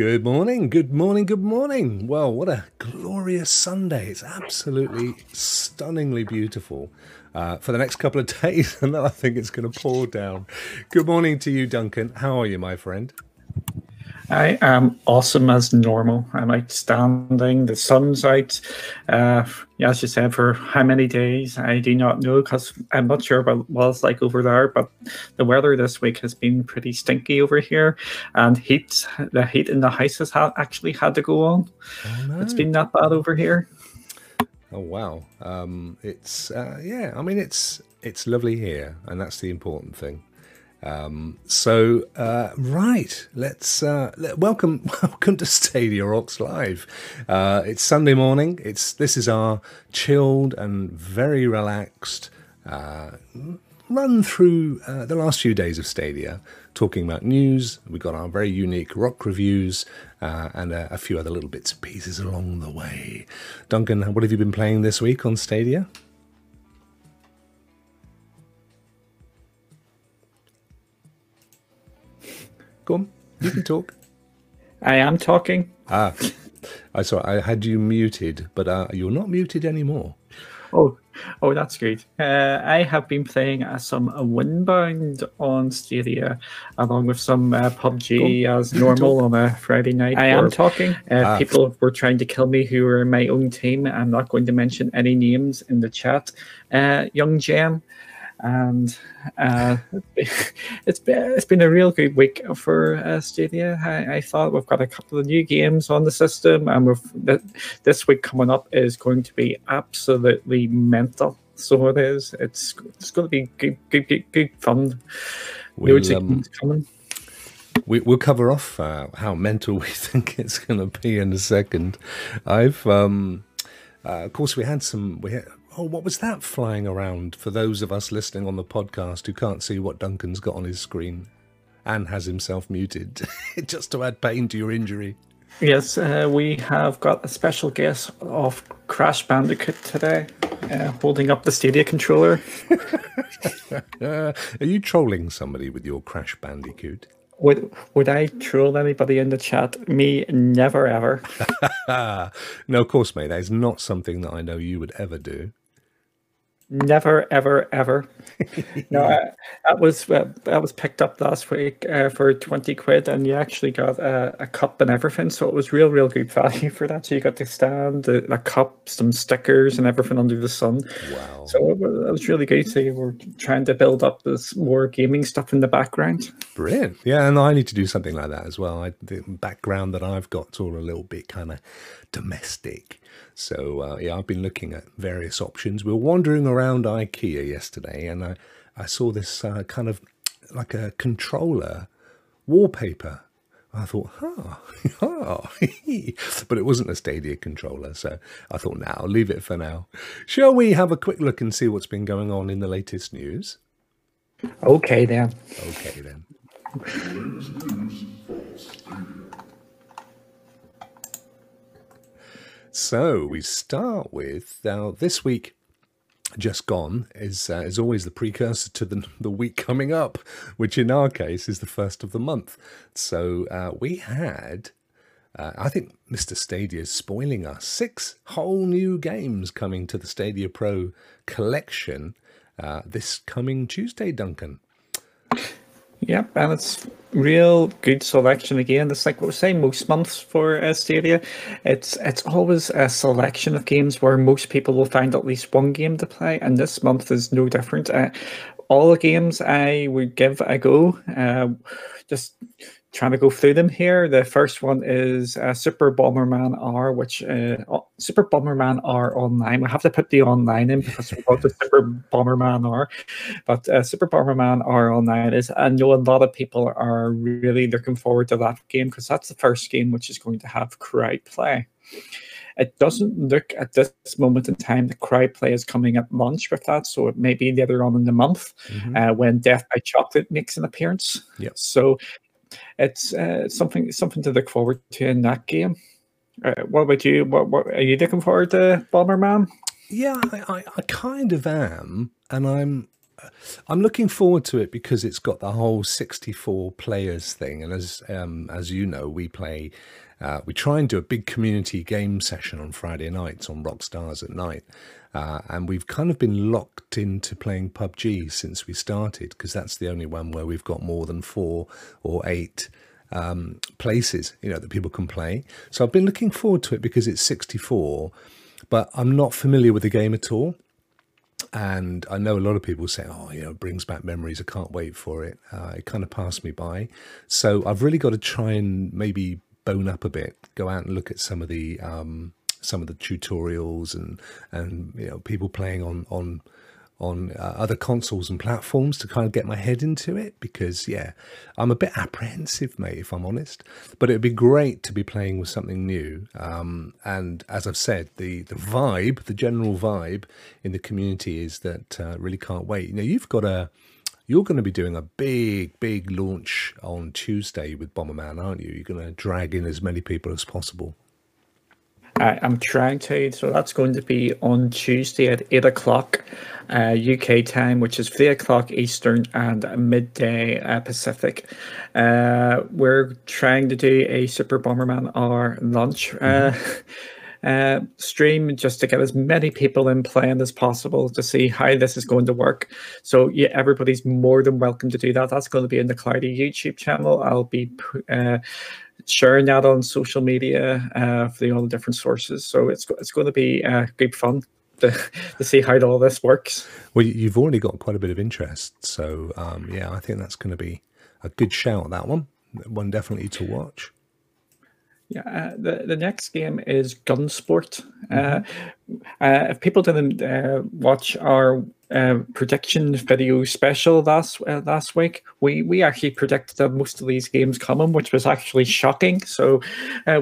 Good morning, good morning, good morning. Well, what a glorious Sunday. It's absolutely stunningly beautiful uh, for the next couple of days, and then I think it's going to pour down. Good morning to you, Duncan. How are you, my friend? I am awesome as normal. I'm outstanding. The sun's out. Uh, as you said, for how many days? I do not know because I'm not sure what, what it's like over there. But the weather this week has been pretty stinky over here, and heat. The heat in the house has ha- actually had to go on. Oh, no. It's been that bad over here. Oh wow! Um, it's uh, yeah. I mean, it's it's lovely here, and that's the important thing. Um, so uh, right, let's uh, let, welcome welcome to Stadia Rocks Live. Uh, it's Sunday morning. It's this is our chilled and very relaxed uh, run through uh, the last few days of Stadia, talking about news. We've got our very unique rock reviews uh, and a, a few other little bits and pieces along the way. Duncan, what have you been playing this week on Stadia? Go on, you can talk. I am talking. Ah, I saw. I had you muted, but uh, you're not muted anymore. Oh, oh, that's great. Uh, I have been playing uh, some Windbound on Stadia, along with some uh, PUBG as normal on a Friday night. I am talking. Uh, ah. People were trying to kill me who were in my own team. I'm not going to mention any names in the chat. Uh, young Gem and uh, it's been it's been a real good week for uh, Stadia. I, I, thought we've got a couple of new games on the system, and we've this week coming up is going to be absolutely mental. So it is. It's it's going to be good, good, good, good fun. We'll, um, coming. We, will cover off uh, how mental we think it's going to be in a second. I've um, uh, of course we had some we had Oh, what was that flying around for those of us listening on the podcast who can't see what Duncan's got on his screen and has himself muted just to add pain to your injury? Yes, uh, we have got a special guest of Crash Bandicoot today, uh, holding up the Stadia controller. uh, are you trolling somebody with your Crash Bandicoot? Would would I troll anybody in the chat? Me, never ever. no, of course, mate. That is not something that I know you would ever do. Never, ever, ever. no, uh, that was uh, that was picked up last week uh, for twenty quid, and you actually got a, a, cup and everything. So it was real, real good value for that. So you got the stand, the, the cup, some stickers, and everything under the sun. Wow! So it, it was really good. So you were trying to build up this more gaming stuff in the background. Brilliant. Yeah, and I need to do something like that as well. I, the background that I've got all a little bit kind of domestic. So uh, yeah, I've been looking at various options. We were wandering around IKEA yesterday, and I I saw this uh, kind of like a controller wallpaper. I thought, oh. but it wasn't a Stadia controller, so I thought, now nah, leave it for now. Shall we have a quick look and see what's been going on in the latest news? Okay, then. Okay, then. So we start with now this week just gone is uh, is always the precursor to the the week coming up, which in our case is the first of the month. So uh, we had. Uh, I think Mr. Stadia is spoiling us. Six whole new games coming to the Stadia Pro collection uh, this coming Tuesday, Duncan. Yep, and it's real good selection again. It's like what we're saying most months for uh, Stadia. It's it's always a selection of games where most people will find at least one game to play, and this month is no different. Uh, all the games I would give a go. Uh, just trying to go through them here. The first one is uh, Super Bomberman R, which uh, Super Bomberman R online. I have to put the online in because it's called the Super Bomberman R. But uh, Super Bomberman R online is, I know a lot of people are really looking forward to that game because that's the first game which is going to have crowd play. It doesn't look at this moment in time the crowd play is coming at launch with that, so it may be later on in the month mm-hmm. uh, when Death by Chocolate makes an appearance. Yep. So it's uh, something something to look forward to in that game. Uh, what about you? What, what are you looking forward to, Bomberman? Yeah, I, I, I kind of am, and I'm I'm looking forward to it because it's got the whole 64 players thing, and as um, as you know, we play. Uh, we try and do a big community game session on Friday nights on Rockstars at night, uh, and we've kind of been locked into playing PUBG since we started because that's the only one where we've got more than four or eight um, places, you know, that people can play. So I've been looking forward to it because it's 64, but I'm not familiar with the game at all. And I know a lot of people say, oh, you know, it brings back memories. I can't wait for it. Uh, it kind of passed me by. So I've really got to try and maybe bone up a bit, go out and look at some of the um, some of the tutorials and and you know people playing on on on uh, other consoles and platforms to kind of get my head into it because yeah i'm a bit apprehensive mate if i'm honest. But it'd be great to be playing with something new. Um, and as i've said the the vibe the general vibe in the community is that uh, really can't wait. You know you've got a you're going to be doing a big big launch on tuesday with bomberman aren't you? You're going to drag in as many people as possible I, am trying to. So that's going to be on Tuesday at 8 o'clock uh, UK time, which is 3 o'clock Eastern and midday uh, Pacific. Uh, we're trying to do a Super Bomberman R lunch. Uh, mm-hmm. Uh, stream just to get as many people in playing as possible to see how this is going to work. So yeah, everybody's more than welcome to do that. That's going to be in the Cloudy YouTube channel. I'll be uh, sharing that on social media uh, for the, all the different sources. So it's it's going to be uh, great fun to, to see how all this works. Well, you've already got quite a bit of interest, so um, yeah, I think that's going to be a good shout. That one, one definitely to watch. Yeah, uh, the the next game is Gunsport. Mm-hmm. Uh, uh, if people didn't uh, watch our uh, prediction video special last uh, last week, we we actually predicted most of these games coming, which was actually shocking. So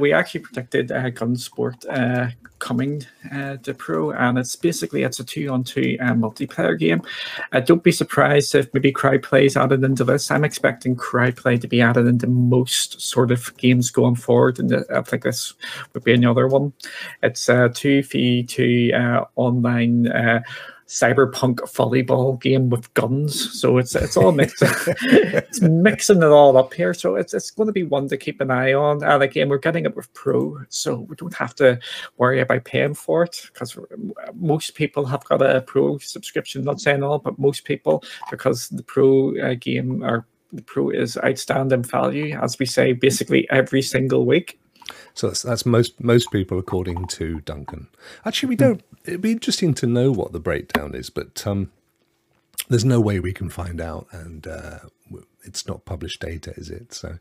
we actually predicted Gunsport coming uh, to pro and it's basically it's a two on two uh, multiplayer game. Uh, don't be surprised if maybe Crowdplay is added into this. I'm expecting Crowdplay to be added into most sort of games going forward and i think this would be another one. It's a 2v2 uh, online uh, cyberpunk volleyball game with guns. So it's it's all mixed. it's mixing it all up here. So it's it's going to be one to keep an eye on. And again, we're getting it with Pro, so we don't have to worry about paying for it because most people have got a Pro subscription. Not saying all, but most people because the Pro uh, game or the Pro is outstanding value, as we say, basically every single week. So that's, that's most most people, according to Duncan. Actually, we don't. It'd be interesting to know what the breakdown is, but um, there's no way we can find out, and uh, it's not published data, is it? So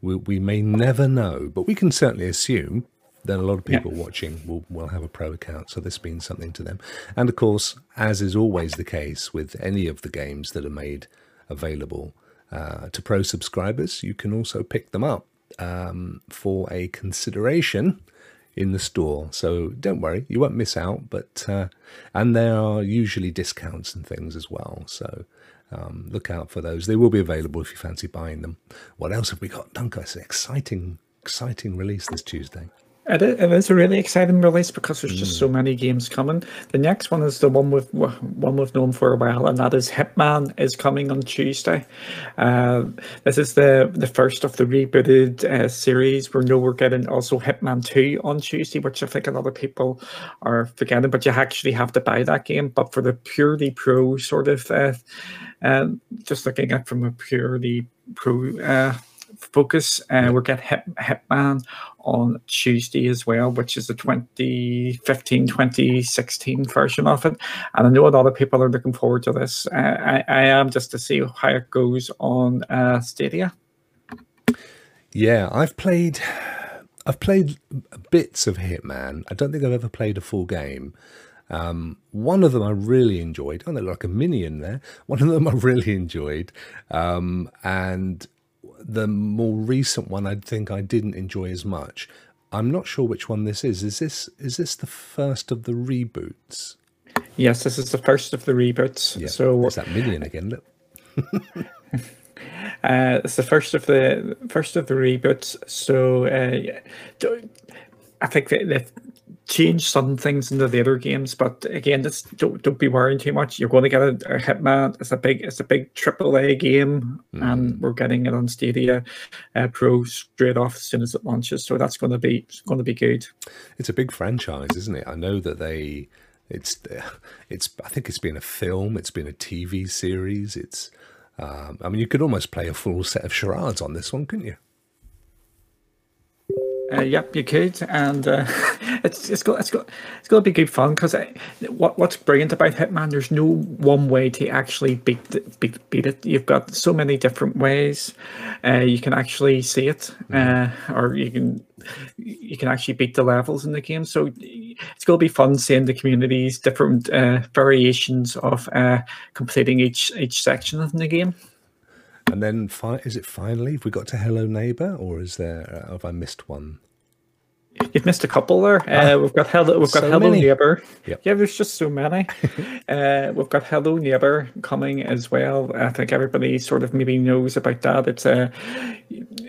we, we may never know, but we can certainly assume that a lot of people yeah. watching will, will have a pro account, so this means something to them. And of course, as is always the case with any of the games that are made available uh, to pro subscribers, you can also pick them up um, for a consideration in the store. So don't worry, you won't miss out. But uh, and there are usually discounts and things as well. So um, look out for those. They will be available if you fancy buying them. What else have we got? An exciting, exciting release this Tuesday. It is a really exciting release because there's just so mm. many games coming. The next one is the one with one we've known for a while, and that is Hitman is coming on Tuesday. Uh, this is the the first of the rebooted uh, series. We know we're getting also Hitman Two on Tuesday, which I think a lot of people are forgetting. But you actually have to buy that game. But for the purely pro sort of, uh, uh just looking at from a purely pro focus. Uh, we're getting Hit, Hitman on Tuesday as well, which is the 2015 2016 version of it. And I know a lot of people are looking forward to this. Uh, I, I, am just to see how it goes on uh, Stadia. Yeah, I've played. I've played bits of Hitman. I don't think I've ever played a full game. Um, one of them I really enjoyed. Oh, they're like a minion there. One of them I really enjoyed, um, and the more recent one I think I didn't enjoy as much. I'm not sure which one this is. Is this is this the first of the reboots? Yes, this is the first of the reboots. Yeah. So it's that million again. Uh, it's the first of the first of the reboots. So uh, I think they've change some things into the other games, but again, just don't, don't be worrying too much. You're going to get a, a Hitman. It's a big it's a big triple A game, mm. and we're getting it on Stadia uh, Pro straight off as soon as it launches. So that's going to be going to be good. It's a big franchise, isn't it? I know that they it's it's I think it's been a film, it's been a TV series. It's um, I mean, you could almost play a full set of charades on this one, couldn't you? Uh, yep, you could, and uh, it's it's got it's got it's got to be good fun because uh, what what's brilliant about Hitman? There's no one way to actually beat the, beat beat it. You've got so many different ways. Uh, you can actually see it, mm-hmm. uh, or you can you can actually beat the levels in the game. So it's going to be fun seeing the communities, different uh, variations of completing each each section of the game. And then, fi- is it finally? Have we got to Hello Neighbor, or is there? Uh, have I missed one? You've missed a couple there. Uh, ah, we've got Hello. We've got so Hello many. Neighbor. Yep. Yeah, there's just so many. uh, we've got Hello Neighbor coming as well. I think everybody sort of maybe knows about that. It's a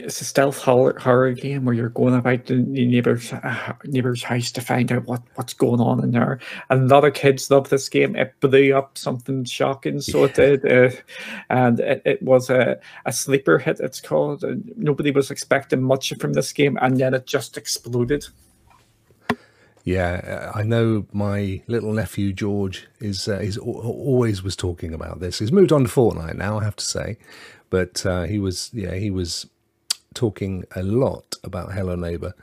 it's a stealth horror, horror game where you're going about the neighbor's uh, neighbor's house to find out what, what's going on in there. And a lot of kids love this game. It blew up something shocking, so it did, uh, and it, it was a, a sleeper hit. It's called. And nobody was expecting much from this game, and then it just exploded. Yeah, I know my little nephew George is uh, is always was talking about this. He's moved on to Fortnite now, I have to say, but uh, he was yeah he was talking a lot about Hello Neighbor.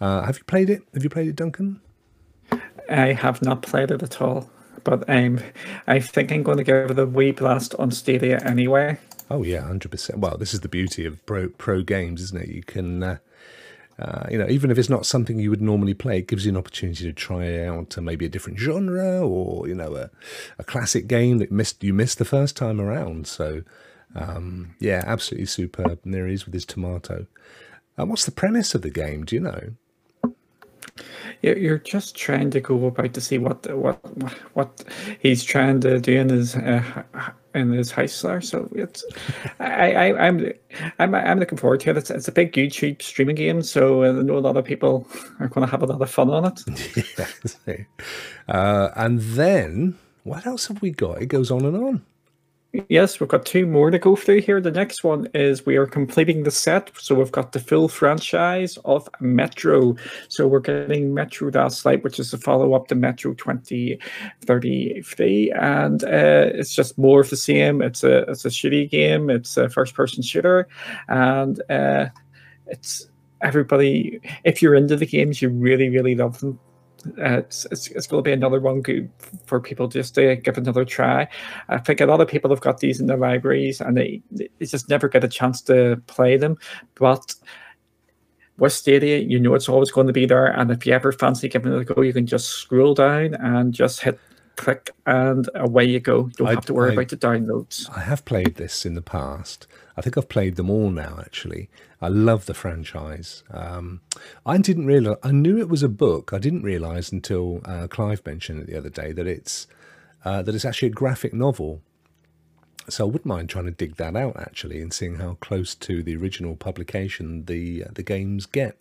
Uh, have you played it? Have you played it, Duncan? I have not played it at all, but um, I think I'm going to give it a wee blast on Stadia anyway. Oh yeah, hundred percent. Well, this is the beauty of pro pro games, isn't it? You can, uh, uh, you know, even if it's not something you would normally play, it gives you an opportunity to try out maybe a different genre or you know a, a classic game that missed you missed the first time around. So um, yeah, absolutely superb. And there he is with his tomato. Uh, what's the premise of the game? Do you know? You're just trying to go about to see what what what he's trying to do in his uh, in his house there. So it's I, I I'm I'm I'm looking forward to it. It's, it's a big YouTube streaming game, so I know a lot of people are going to have a lot of fun on it. yeah. Uh, and then what else have we got? It goes on and on. Yes, we've got two more to go through here. The next one is we are completing the set. So we've got the full franchise of Metro. So we're getting Metro Last Light, which is a follow up to Metro 2033. And uh, it's just more of the same. It's a, it's a shooty game, it's a first person shooter. And uh, it's everybody, if you're into the games, you really, really love them uh, it's, it's, it's going to be another one good for people just to give another try. I think a lot of people have got these in their libraries and they, they just never get a chance to play them. But with Stadia, you know it's always going to be there. And if you ever fancy giving it a go, you can just scroll down and just hit click and away you go. You don't I, have to worry I, about the downloads. I have played this in the past. I think I've played them all now, actually. I love the franchise. Um, I didn't realize, I knew it was a book. I didn't realize until uh, Clive mentioned it the other day that it's, uh, that it's actually a graphic novel. So I wouldn't mind trying to dig that out actually and seeing how close to the original publication the uh, the games get.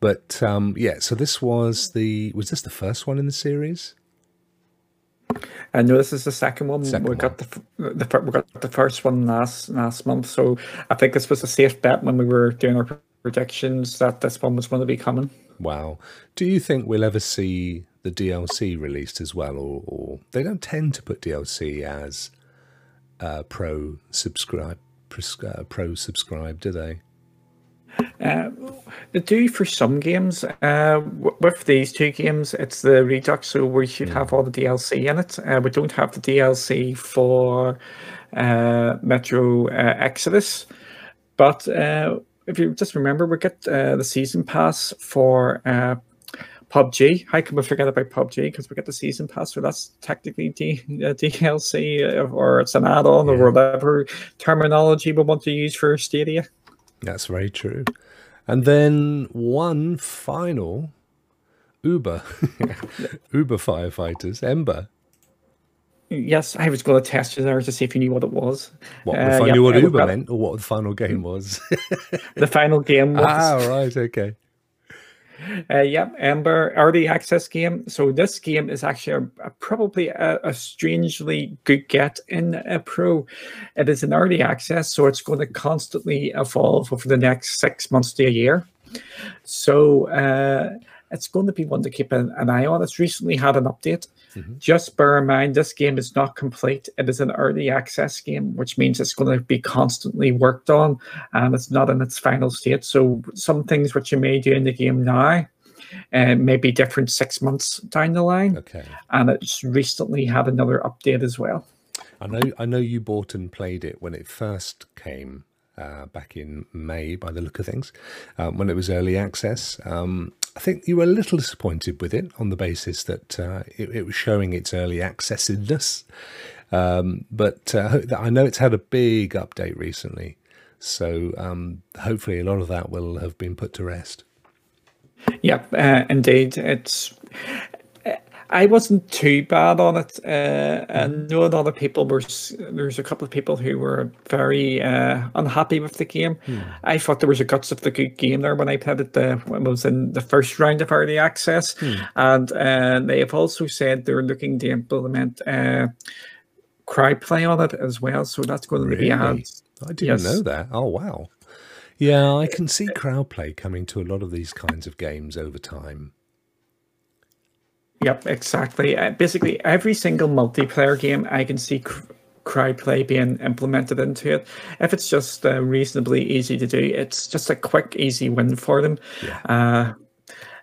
But um, yeah, so this was the was this the first one in the series? I know this is the second one. Second we one. got the, the we got the first one last last month, so I think this was a safe bet when we were doing our predictions that this one was going to be coming. Wow. Do you think we'll ever see the DLC released as well, or, or they don't tend to put DLC as uh, pro subscribe uh, pro subscribe, do they? Uh, they do for some games. Uh, with these two games, it's the Redux, so we should have all the DLC in it. Uh, we don't have the DLC for uh, Metro uh, Exodus, but uh, if you just remember, we get the season pass for PUBG. How can we forget about PUBG? Because we get the season pass, so that's technically D- DLC, or it's an add-on, yeah. or whatever terminology we want to use for Stadia. That's very true. And then one final Uber, Uber firefighters, Embr. Yes, I was going to test you there to see if you knew what it was. What, if uh, I knew what Uber meant or what the final game was? the final game was. Ah, right, okay. Uh, yep, Embr early access game. So this game is actually a, a, probably a, a, strangely good get in a pro. It is an early access, so it's going to constantly evolve over the next six months to a year. So uh, it's going to be one to keep an, an eye on. It's recently had an update. Mm-hmm. Just bear in mind, this game is not complete. It is an early access game, which means it's going to be constantly worked on and it's not in its final state. So, some things which you may do in the game now uh, may be different six months down the line. Okay. And it's recently had another update as well. I know, I know you bought and played it when it first came uh, back in May, by the look of things, um, when it was early access. Um, I think you were a little disappointed with it on the basis that uh, it, it, was showing its early accessedness. Um, but uh, I know it's had a big update recently. So um, hopefully a lot of that will have been put to rest. Yep, uh, indeed. It's I wasn't too bad on it. Uh, I know a lot of people were. There's a couple of people who were very uh, unhappy with the game. Hmm. I thought there was a guts of the good game there when I played it. The, when it was in the first round of early access, hmm. and uh, they have also said they're looking to implement uh, crowd play on it as well. So that's going to be added. I didn't yes. know that. Oh wow. Yeah, I can see crowd play coming to a lot of these kinds of games over time. Yep, exactly. Uh, basically, every single multiplayer game I can see cr- crowd play being implemented into it. If it's just uh, reasonably easy to do, it's just a quick, easy win for them. Yeah. Uh,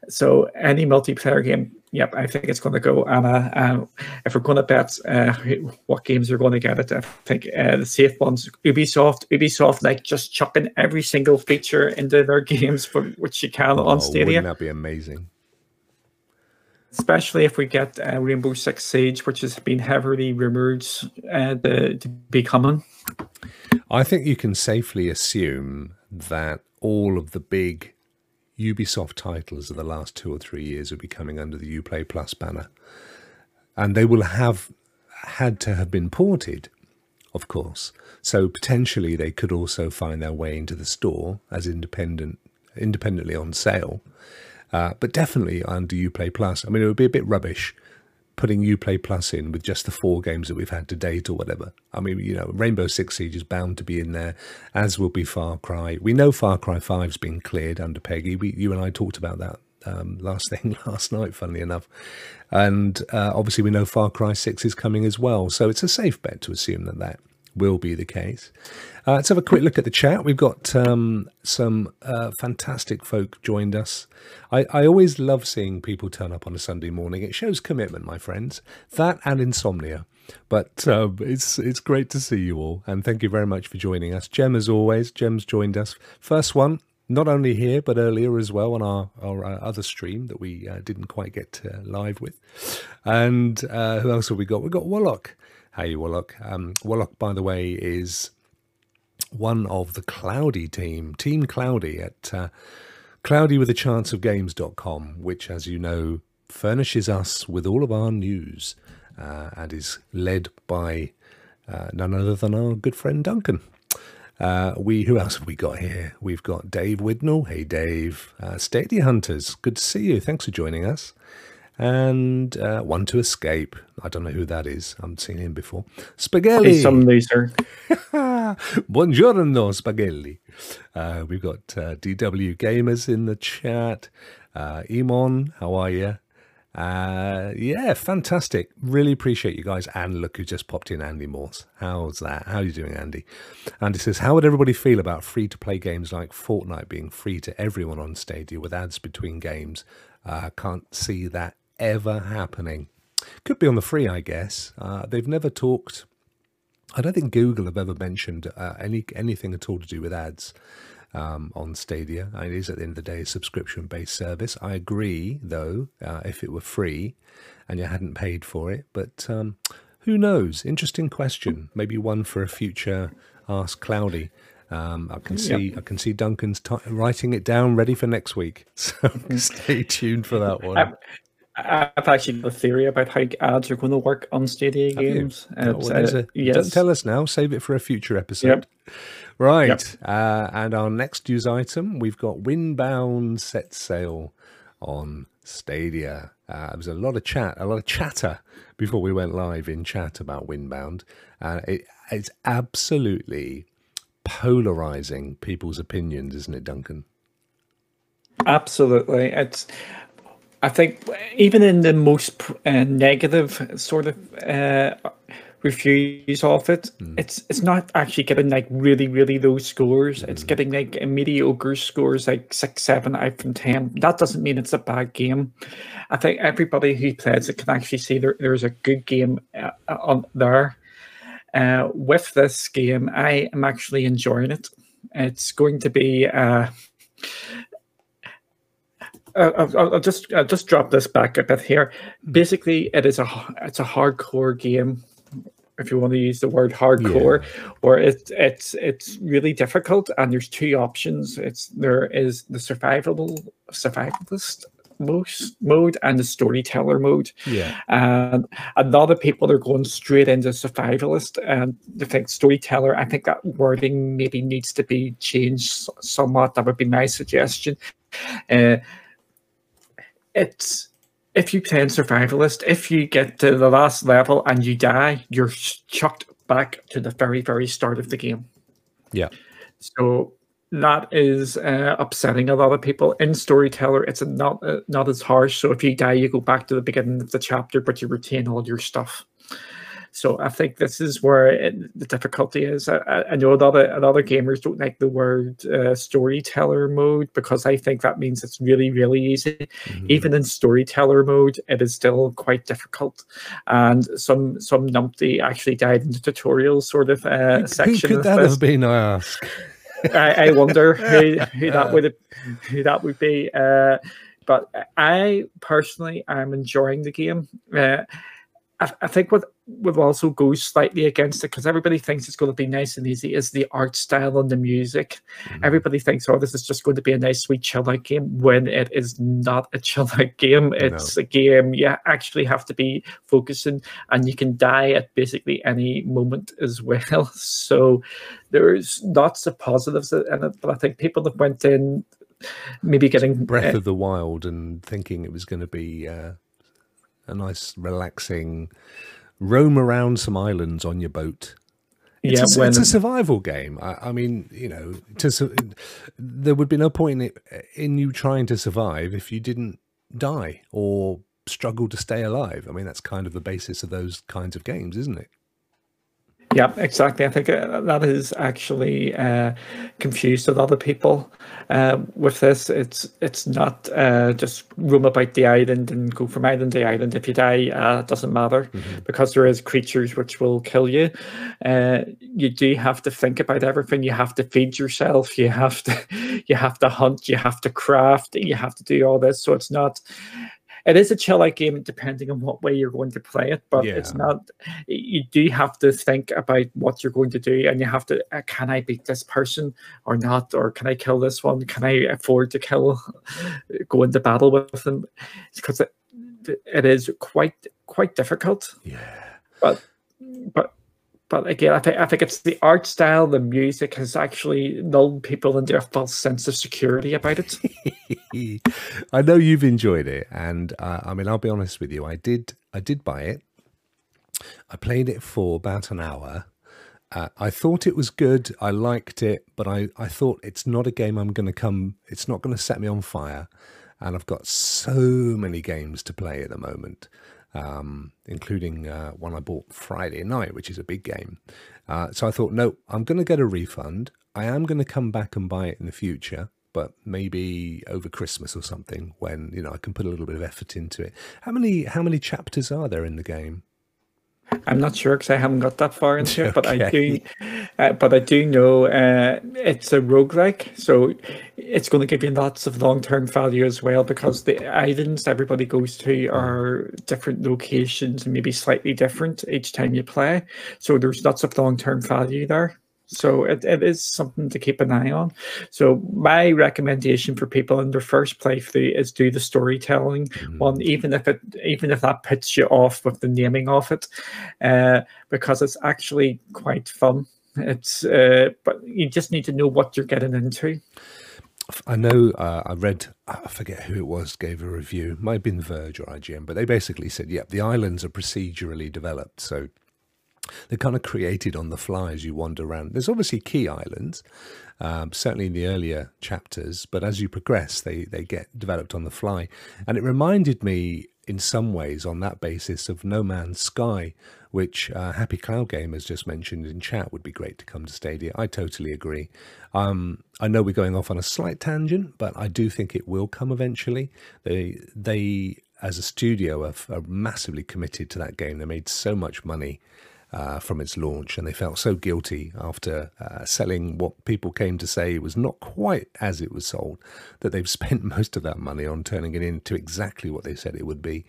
so any multiplayer game, yep, I think it's going to go. And uh, if we're going to bet uh, what games are going to get it, I think uh, the safe ones, Ubisoft, Ubisoft, like just chucking every single feature into their games, for, which you can oh, on Stadia. Wouldn't that be amazing? Especially if we get uh, Rainbow Six Siege, which has been heavily rumored uh, to, to be coming. I think you can safely assume that all of the big Ubisoft titles of the last two or three years will be coming under the Uplay Plus banner. And they will have had to have been ported, of course. So potentially they could also find their way into the store as independent independently on sale. Uh, but definitely under Uplay Plus. I mean, it would be a bit rubbish putting Uplay Plus in with just the four games that we've had to date or whatever. I mean, you know, Rainbow Six Siege is bound to be in there, as will be Far Cry. We know Far Cry 5's been cleared under PEGI. We, you and I talked about that um, last thing last night, funnily enough. And uh, obviously, we know Far Cry 6 is coming as well. So it's a safe bet to assume that that will be the case. Uh, let's have a quick look at the chat. We've got um, some uh, fantastic folk joined us. I, I, always love seeing people turn up on a Sunday morning. It shows commitment, my friends. That and insomnia. But um, it's it's great to see you all, and thank you very much for joining us. Jem, as always, Jem's joined us. First one, not only here but earlier as well on our, our uh, other stream that we uh, didn't quite get uh, live with. And uh, who else have we got? We've got Warlock. Hey, Warlock. Um, by the way, is one of the Cloudy team, Team Cloudy at uh, cloudywithachanceofgames.com, which, as you know, furnishes us with all of our news uh, and is led by uh, none other than our good friend Duncan. Uh, we who else have we got here? We've got Dave Widnall. Hey, Dave. Uh, Stadia Hunters. Good to see you. Thanks for joining us and uh, One to Escape. I don't know who that is. I haven't seen him before. Spaghetti. some loser. Buongiorno, Spaghetti. Uh, we've got uh, DW Gamers in the chat. Uh, Imon, how are you? Uh, yeah, fantastic. Really appreciate you guys. And look who just popped in, Andy Morse. How's that? How are you doing, Andy? Andy says, How would everybody feel about free to play games like Fortnite being free to everyone on Stadia with ads between games? I uh, can't see that ever happening. Could be on the free, I guess. Uh, they've never talked. I don't think Google have ever mentioned uh, any anything at all to do with ads um, on Stadia. It is at the end of the day a subscription-based service. I agree, though, uh, if it were free and you hadn't paid for it. But um, who knows? Interesting question. Maybe one for a future Ask Cloudy. Um, I can see yep. I can see Duncan's t- writing it down, ready for next week. So stay tuned for that one. I've actually got a theory about how ads are going to work on Stadia games. Uh, yes. Don't tell us now. Save it for a future episode. Yep. Right. Yep. Uh, and our next news item, we've got Windbound set sail on Stadia. Uh, there was a lot of chat, a lot of chatter before we went live in chat about Windbound. Uh, it, it's absolutely polarizing people's opinions, isn't it, Duncan? Absolutely. It's. I think even in the most uh, negative sort of uh, reviews of it, mm. it's it's not actually getting like really really low scores. Mm. It's getting like mediocre scores, like six, seven out from ten. That doesn't mean it's a bad game. I think everybody who plays it can actually see there, there's a good game uh, on there. Uh, with this game, I am actually enjoying it. It's going to be. Uh, uh, I'll, I'll, just I'll just drop this back a bit here. Hmm. Basically, it is a it's a hardcore game if you want to use the word hardcore, yeah. or it's it's it's really difficult. And there's two options. It's there is the survivable survivalist most mode and the storyteller mode. Yeah. And a lot of people are going straight into survivalist and they think storyteller. I think that wording maybe needs to be changed somewhat. That would be my suggestion. Uh, it's if you play in survivalist, if you get to the last level and you die, you're chucked back to the very, very start of the game. Yeah. So that is uh, upsetting a lot of people. In Storyteller, it's not uh, not as harsh. So if you die, you go back to the beginning of the chapter, but you retain all your stuff. So I think this is where it, the difficulty is. I, I, know a lot, of, a lot of gamers don't like the word uh, storyteller mode because I think that means it's really, really easy. Mm-hmm. Even in storyteller mode, it is still quite difficult. And some some numpty actually died in the tutorial sort of uh, who, section. Who could that this. have been? I ask. I, I, wonder who, who that would have, who that would be. Uh, but I personally am enjoying the game. Uh, I, I think what would also go slightly against it because everybody thinks it's going to be nice and easy is the art style and the music. Mm-hmm. Everybody thinks, oh, this is just going to be a nice, sweet chill out game when it is not a chill out game. It's no. a game you actually have to be focusing and you can die at basically any moment as well. So there's lots of positives in it, but I think people that went in maybe getting Breath uh, of the Wild and thinking it was going to be. Uh a nice relaxing roam around some islands on your boat. It's, yeah, a, when, it's a survival game. I, I, mean, you know, to there would be no point in, it, in you trying to survive if you didn't die or struggle to stay alive. I mean, that's kind of the basis of those kinds of games, isn't it? Yeah, exactly. I think uh, that is actually uh, confused with other people uh, with this. It's it's not uh, just roam about the island and go from island to island. If you die, uh, it doesn't matter mm-hmm. because there is creatures which will kill you. Uh, you do have to think about everything. You have to feed yourself. You have to you have to hunt. You have to craft. You have to do all this. So it's not it is a chill out game depending on what way you're going to play it, but yeah. it's not. You do have to think about what you're going to do, and you have to. Uh, can I beat this person or not, or can I kill this one? Can I afford to kill, go into battle with them? Because it, it is quite quite difficult. Yeah, but but but again, I think I think it's the art style, the music has actually lulled people into a false sense of security about it. I know you've enjoyed it, and uh, I mean, I'll be honest with you. I did, I did buy it. I played it for about an hour. Uh, I thought it was good. I liked it, but I, I thought it's not a game I'm going to come. It's not going to set me on fire, and I've got so many games to play at the moment um, including uh, one I bought Friday night, which is a big game. Uh, so I thought, no, I'm going to get a refund. I am going to come back and buy it in the future, but maybe over Christmas or something when you know I can put a little bit of effort into it. How many how many chapters are there in the game? I'm not sure because I haven't got that far into it, but I do. Uh, but I do know uh, it's a roguelike, so it's going to give you lots of long-term value as well because the islands everybody goes to are different locations and maybe slightly different each time you play. So there's lots of long-term value there. So it, it is something to keep an eye on. So my recommendation for people in their first playthrough is do the storytelling mm-hmm. one, even if it even if that puts you off with the naming of it, uh, because it's actually quite fun. It's uh, but you just need to know what you're getting into. I know uh, I read, I forget who it was, gave a review, might have been Verge or IGN, but they basically said, yeah, the islands are procedurally developed. So they're kind of created on the fly as you wander around. There's obviously key islands, um, certainly in the earlier chapters, but as you progress, they, they get developed on the fly. And it reminded me in some ways on that basis of No Man's Sky, which uh, Happy Cloud Game has just mentioned in chat would be great to come to Stadia. I totally agree. Um, I know we're going off on a slight tangent, but I do think it will come eventually. They they as a studio are, are massively committed to that game. They made so much money uh, from its launch, and they felt so guilty after uh, selling what people came to say was not quite as it was sold that they've spent most of that money on turning it into exactly what they said it would be.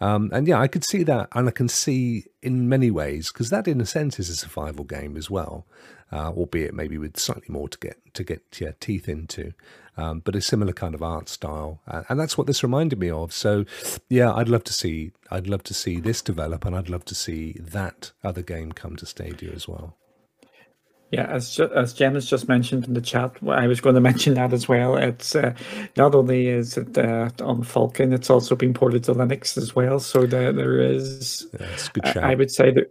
Um, and yeah, I could see that, and I can see in many ways because that, in a sense, is a survival game as well, uh, albeit maybe with slightly more to get to get your teeth into, um, but a similar kind of art style, uh, and that's what this reminded me of. So, yeah, I'd love to see I'd love to see this develop, and I'd love to see that other game come to Stadia as well. Yeah, as as Jen has just mentioned in the chat, I was going to mention that as well. It's uh, not only is it uh, on Vulkan, it's also been ported to Linux as well. So there there is. Yeah, I would say that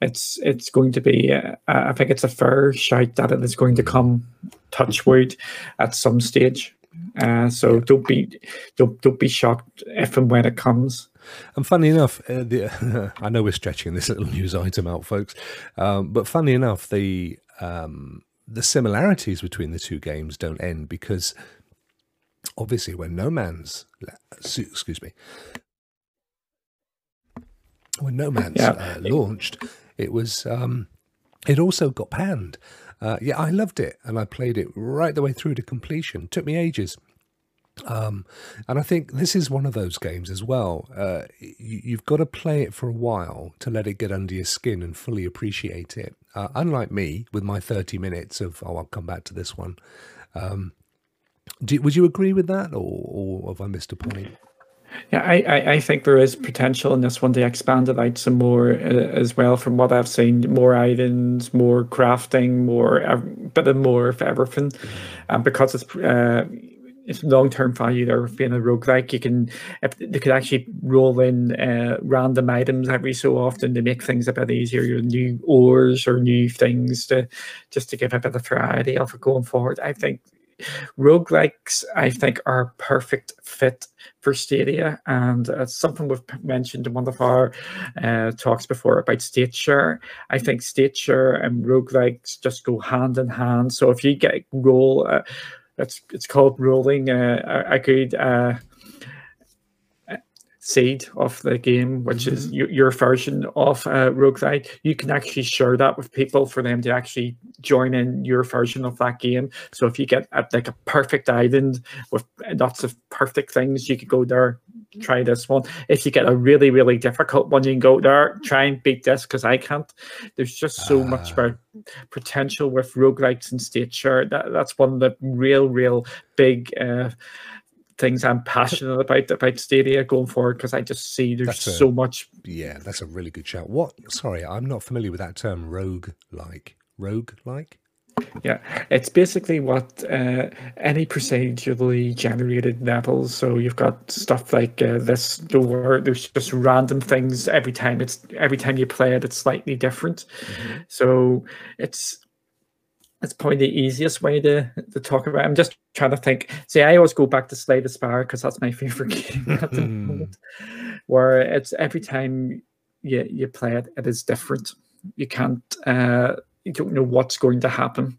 it's it's going to be. Uh, I think it's a fair shout that it is going to come touchwood at some stage. Uh, so don't be don't don't be shocked if and when it comes. And funny enough, uh, the, I know we're stretching this little news item out, folks, um, but funny enough, the um, the similarities between the two games don't end because obviously when No Man's excuse me when No Man's yeah. uh, launched, it was um, it also got panned. Uh, yeah, I loved it and I played it right the way through to completion. Took me ages. Um, and I think this is one of those games as well. Uh, you, have got to play it for a while to let it get under your skin and fully appreciate it. Uh, unlike me, with my 30 minutes of, oh, I'll come back to this one. Um, do, would you agree with that, or, or have I missed a point? Yeah, I, I, I, think there is potential in this one to expand it out some more uh, as well. From what I've seen, more items, more crafting, more a bit of more of everything, and because it's uh, it's long term value there being a roguelike. You can if they could actually roll in uh, random items every so often to make things a bit easier, your new ores or new things to just to give a bit of variety of it going forward. I think roguelikes I think are a perfect fit for Stadia and it's something we've mentioned in one of our uh, talks before about state share. I think state share and roguelikes just go hand in hand. So if you get roll uh, it's it's called rolling uh, a, a good uh, seed of the game, which mm-hmm. is your, your, version of uh, roguelike. You can actually share that with people for them to actually join in your version of that game. So if you get a, like a perfect island with lots of perfect things, you could go there, try this one. If you get a really, really difficult one, you can go there, try and beat this because I can't. There's just so much about ah. potential with roguelikes and state share. That, that's one of the real, real big uh, things I'm passionate about about Stadia going forward because I just see there's a, so much. Yeah, that's a really good shout. What? Sorry, I'm not familiar with that term. Rogue like, rogue like. Yeah, it's basically what uh, any procedurally generated levels. So you've got stuff like uh, this door. There's just random things every time. It's every time you play it, it's slightly different. Mm-hmm. So it's it's probably the easiest way to, to talk about. It. I'm just trying to think. See, I always go back to Slay the Spire because that's my favorite game at the moment. Where it's every time you you play it, it is different. You can't. Uh, you don't know what's going to happen.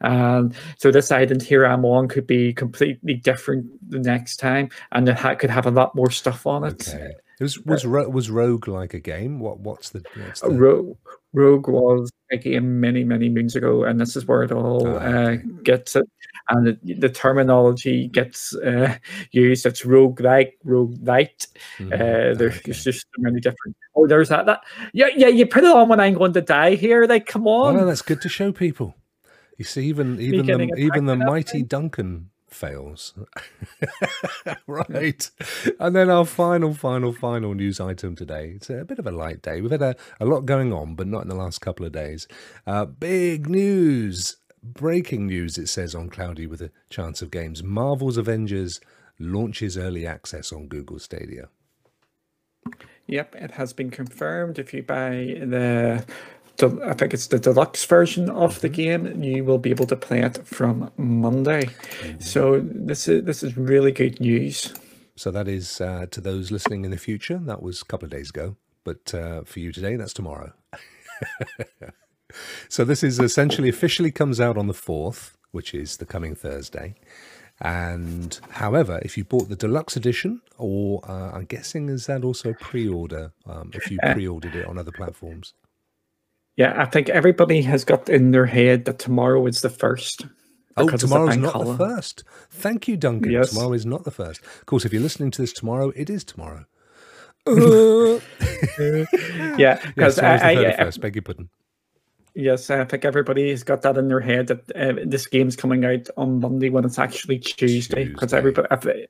And so this island here I'm on could be completely different the next time, and it ha- could have a lot more stuff on it. Okay. Was was was Rogue like a game? What what's the, what's the... Rogue? Rogue was a game many many moons ago, and this is where it all oh, okay. uh, gets it, and the, the terminology gets uh, used. It's Rogue like, Rogue light. Mm, uh, there's, okay. there's just so many different. Oh, there's that. That yeah yeah. You put it on when I'm going to die here. Like come on. Well, that's good to show people. You see, even even the, even the mighty Duncan fails. right. And then our final, final, final news item today. It's a bit of a light day. We've had a, a lot going on, but not in the last couple of days. Uh, big news. Breaking news, it says on Cloudy with a Chance of Games Marvel's Avengers launches early access on Google Stadia. Yep, it has been confirmed. If you buy the, the I think it's the deluxe version of the mm-hmm. game, you will be able to play it from Monday. Mm-hmm. So this is this is really good news. So that is uh, to those listening in the future. That was a couple of days ago, but uh, for you today, that's tomorrow. so this is essentially officially comes out on the fourth, which is the coming Thursday. And however, if you bought the deluxe edition, or uh, I'm guessing is that also pre-order um, if you pre-ordered it on other platforms? Yeah, I think everybody has got in their head that tomorrow is the first. Oh, tomorrow's not the first. Thank you, Duncan. Yes. Tomorrow is not the first. Of course, if you're listening to this tomorrow, it is tomorrow. yeah, because yes, I, I, I, first. Beg your pardon. Yes, I think everybody has got that in their head that uh, this game's coming out on Monday when it's actually Tuesday. Because everybody,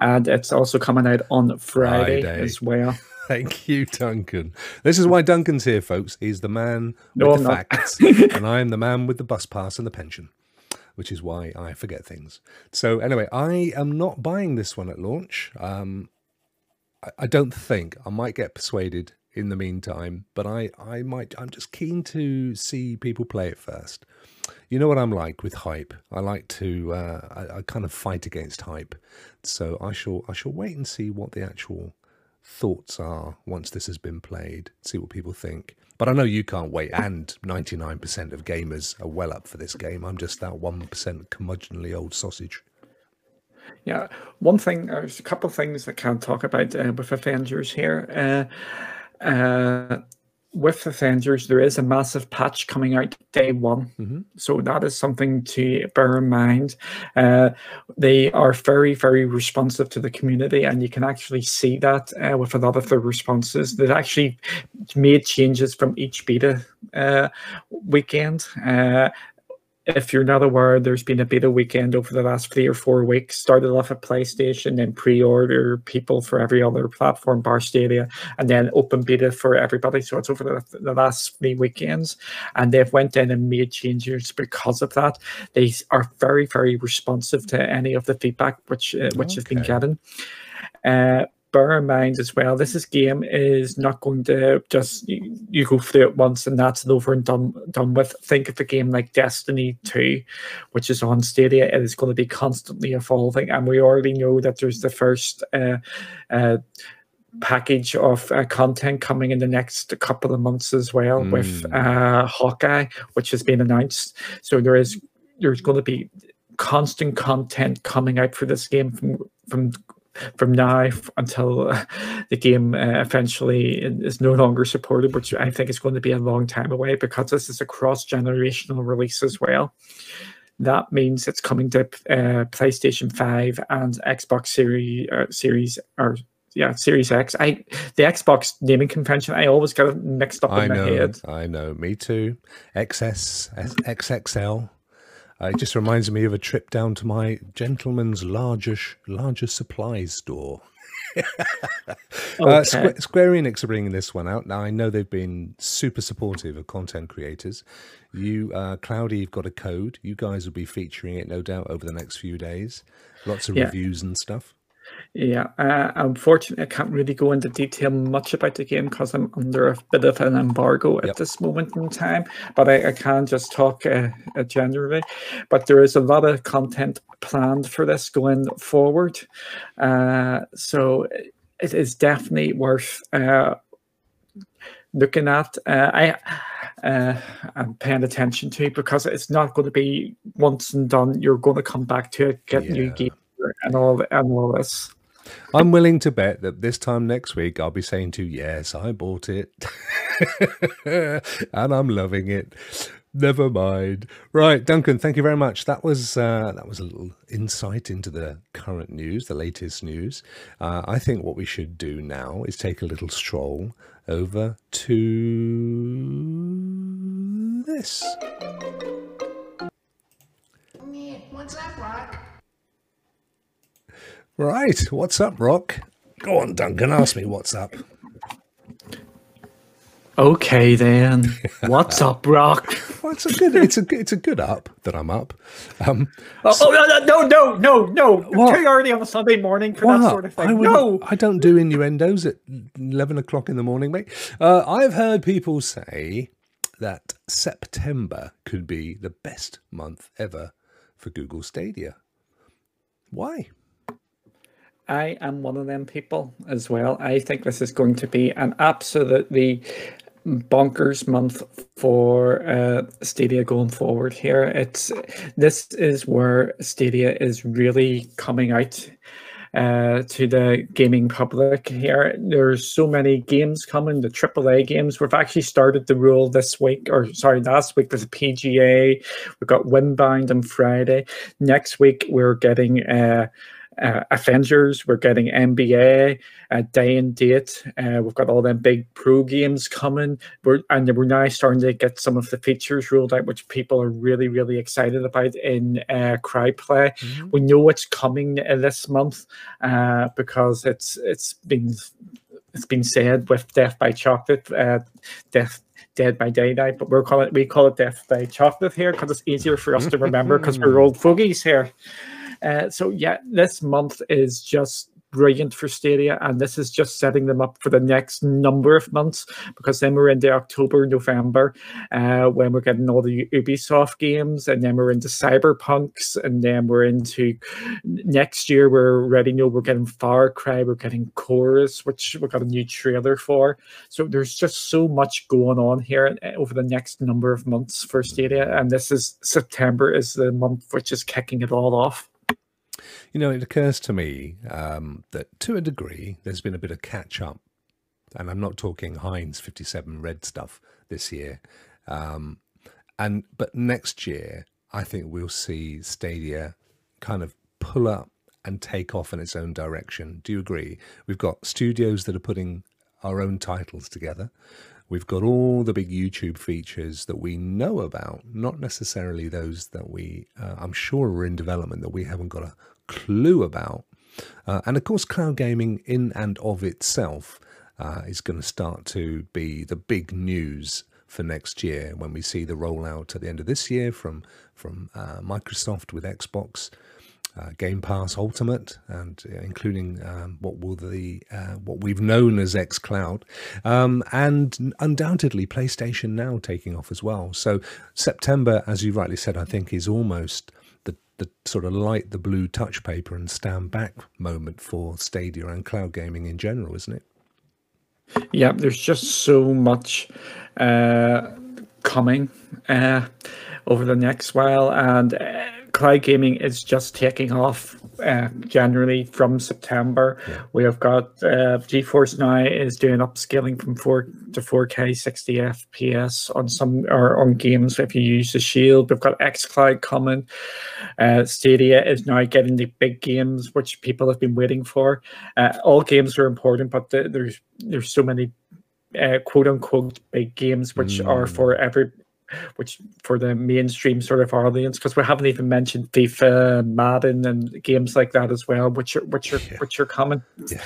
and it's also coming out on Friday, Friday. as well. Thank you, Duncan. This is why Duncan's here, folks. He's the man with no, the facts, and I am the man with the bus pass and the pension, which is why I forget things. So, anyway, I am not buying this one at launch. Um, I, I don't think I might get persuaded in the meantime, but I, I might, I'm just keen to see people play it first. You know what I'm like with hype. I like to, uh, I, I kind of fight against hype. So I shall, I shall wait and see what the actual thoughts are once this has been played, see what people think. But I know you can't wait, and 99% of gamers are well up for this game. I'm just that 1% curmudgeonly old sausage. Yeah, one thing, there's a couple of things I can't talk about uh, with Avengers here. Uh, uh, with Avengers, there is a massive patch coming out day one. Mm-hmm. So that is something to bear in mind. Uh, they are very, very responsive to the community, and you can actually see that uh, with a lot of the responses. They've actually made changes from each beta uh, weekend. If you're not aware, there's been a beta weekend over the last three or four weeks. Started off at PlayStation, then pre-order people for every other platform, bar Stadia, and then open beta for everybody. So it's over the, the last three weekends, and they've went in and made changes because of that. They are very, very responsive to any of the feedback which uh, which okay. has been getting. Uh, bear in mind as well, this is game is not going to just you, you, go through it once and that's it over and done done with. Think of a game like Destiny 2, which is on Stadia. It is going to be constantly evolving, and we already know that there's the first uh, uh, package of uh, content coming in the next couple of months as well mm. with uh, Hawkeye, which has been announced. So there is there's going to be constant content coming out for this game from from from now until uh, the game uh, eventually is no longer supported, which I think is going to be a long time away because this is a cross generational release as well. That means it's coming to uh, PlayStation 5 and Xbox Series, uh, Series or yeah, Series X. I the Xbox naming convention. I always get it mixed up I in know, my head. I know, me too. XS, XXL. Uh, it just reminds me of a trip down to my gentleman's largest, larger supplies store. Uh, okay. uh, Square, Square Enix are bringing this one out. Now, I know they've been super supportive of content creators. You, uh, Cloudy, you've got a code. You guys will be featuring it, no doubt, over the next few days. Lots of yeah. reviews and stuff. Yeah, uh, unfortunately, I can't really go into detail much about the game because I'm under a bit of an embargo at yep. this moment in time. But I, I can just talk uh, uh, generally. But there is a lot of content planned for this going forward. Uh, so it is definitely worth uh, looking at. Uh, I uh, and paying attention to because it's not going to be once and done. You're going to come back to it, get yeah. new gear and all and all this. I'm willing to bet that this time next week I'll be saying to you, yes, I bought it. and I'm loving it. Never mind. Right, Duncan, thank you very much. That was uh, that was a little insight into the current news, the latest news. Uh, I think what we should do now is take a little stroll over to this. What's up, Rock? Right. What's up, Rock? Go on, Duncan. Ask me what's up. Okay then. What's up, Rock? Well, it's a good. It's a it's a good up that I'm up. Um, oh, so, oh, no no no no no! Too early on a Sunday morning for what? that sort of thing. I no, I don't do innuendos at eleven o'clock in the morning, mate. Uh, I've heard people say that September could be the best month ever for Google Stadia. Why? I am one of them people as well. I think this is going to be an absolutely bonkers month for uh, Stadia going forward here. It's this is where Stadia is really coming out uh, to the gaming public here. There's so many games coming, the AAA games. We've actually started the rule this week, or sorry, last week there's a PGA. We've got Windbound on Friday. Next week we're getting uh, uh, Avengers, we're getting NBA, uh, day and date. Uh, we've got all them big pro games coming. We're, and we're now starting to get some of the features rolled out, which people are really, really excited about in uh, Crowdplay. Mm-hmm. We know it's coming this month uh, because it's it's been it's been said with Death by Chocolate, uh, Death Dead by Daylight, but we're calling we call it Death by Chocolate here because it's easier for us to remember because we're old fogies here. Uh, so yeah, this month is just brilliant for Stadia, and this is just setting them up for the next number of months because then we're into October, November, uh, when we're getting all the Ubisoft games, and then we're into Cyberpunks, and then we're into next year. We're already know we're getting Far Cry, we're getting Chorus, which we got a new trailer for. So there's just so much going on here uh, over the next number of months for Stadia, and this is September is the month which is kicking it all off. You know, it occurs to me um, that to a degree, there's been a bit of catch up. And I'm not talking Heinz 57 red stuff this year. Um, and But next year, I think we'll see Stadia kind of pull up and take off in its own direction. Do you agree? We've got studios that are putting our own titles together. We've got all the big YouTube features that we know about, not necessarily those that we, uh, I'm sure, are in development that we haven't got a clue about. Uh, and of course, cloud gaming in and of itself uh, is going to start to be the big news for next year when we see the rollout at the end of this year from from uh, Microsoft with Xbox. Uh, Game Pass Ultimate, and uh, including um, what will the uh, what we've known as xCloud, um, and undoubtedly PlayStation Now taking off as well. So September, as you rightly said, I think is almost the sort of light the blue touch paper and stand back moment for Stadia and cloud gaming in general, isn't it? Yeah, there's just so much uh, coming uh, over the next while, and uh, cloud gaming is just taking off uh, generally from September. Yeah. We have got uh, GeForce Now is doing upscaling from 4 to 4K 60 FPS on some or on games if you use the Shield. We've got xCloud coming. Uh, Stadia is now getting the big games which people have been waiting for. Uh, all games are important, but the, there's there's so many uh, quote unquote big games which mm. are for every which for the mainstream sort of audience, because we haven't even mentioned FIFA, Madden, and games like that as well, which are which are yeah. which are coming. Yeah.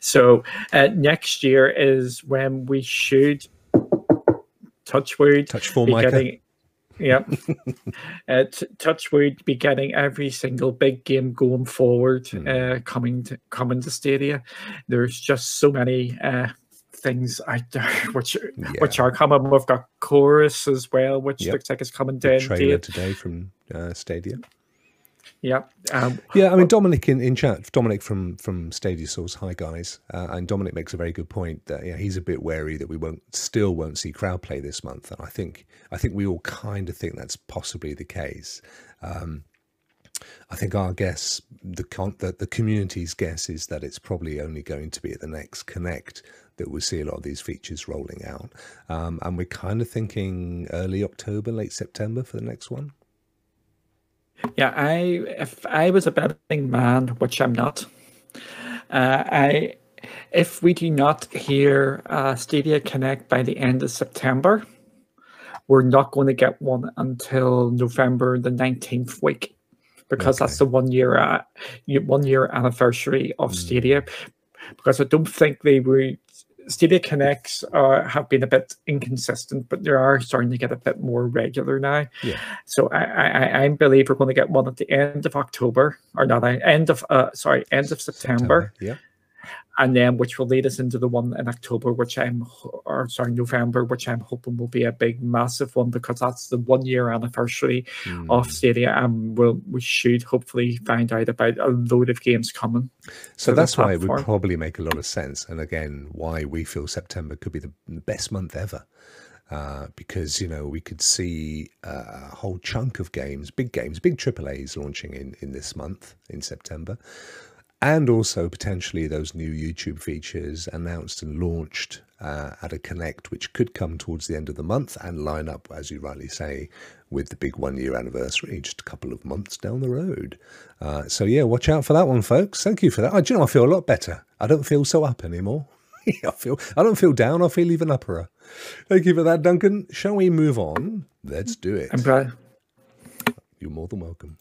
So uh, next year is when we should touch wood, touch for getting. Yeah, uh, t- touch wood be getting every single big game going forward, mm. uh, coming to coming to Stadia. There's just so many uh, things which yeah. which are coming. We've got Chorus as well, which yep. looks like it's coming down. Trailer today from uh, Stadia. Yeah, um, yeah. I mean, Dominic in, in chat, Dominic from from Stadia Source. Hi guys, uh, and Dominic makes a very good point that yeah, he's a bit wary that we won't still won't see crowd play this month, and I think I think we all kind of think that's possibly the case. Um, I think our guess, the, con- the the community's guess, is that it's probably only going to be at the next Connect that we'll see a lot of these features rolling out. Um, and we're kind of thinking early October, late September for the next one. Yeah, I if I was a betting man, which I'm not, uh, I if we do not hear uh, Stadia Connect by the end of September, we're not going to get one until November the nineteenth week, because okay. that's the one year uh, one year anniversary of mm. Stadia. Because I don't think they would Stadia Connects uh, have been a bit inconsistent, but they are starting to get a bit more regular now. Yeah. So I, I, I believe we're going to get one at the end of October, or not end of uh, sorry, end of September. September. Yeah. And then which will lead us into the one in October, which I'm or sorry November, which I'm hoping will be a big massive one because that's the one year anniversary Mm. of Stadia, and we'll, we should hopefully find out about a load of games coming. So that's why it would probably make a lot of sense. And again, why we feel September could be the best month ever. Uh, because, you know, we could see a whole chunk of games, big games, big AAAs launching in, in this month, in September. And also potentially those new YouTube features announced and launched uh, at a Connect, which could come towards the end of the month and line up, as you rightly say, with the big one year anniversary, just a couple of months down the road. Uh, so, yeah, watch out for that one, folks. Thank you for that. I, do you know, I feel a lot better. I don't feel so up anymore. I feel I don't feel down. I feel even upper. Thank you for that, Duncan. Shall we move on? Let's do it. I'm glad. You're more than welcome.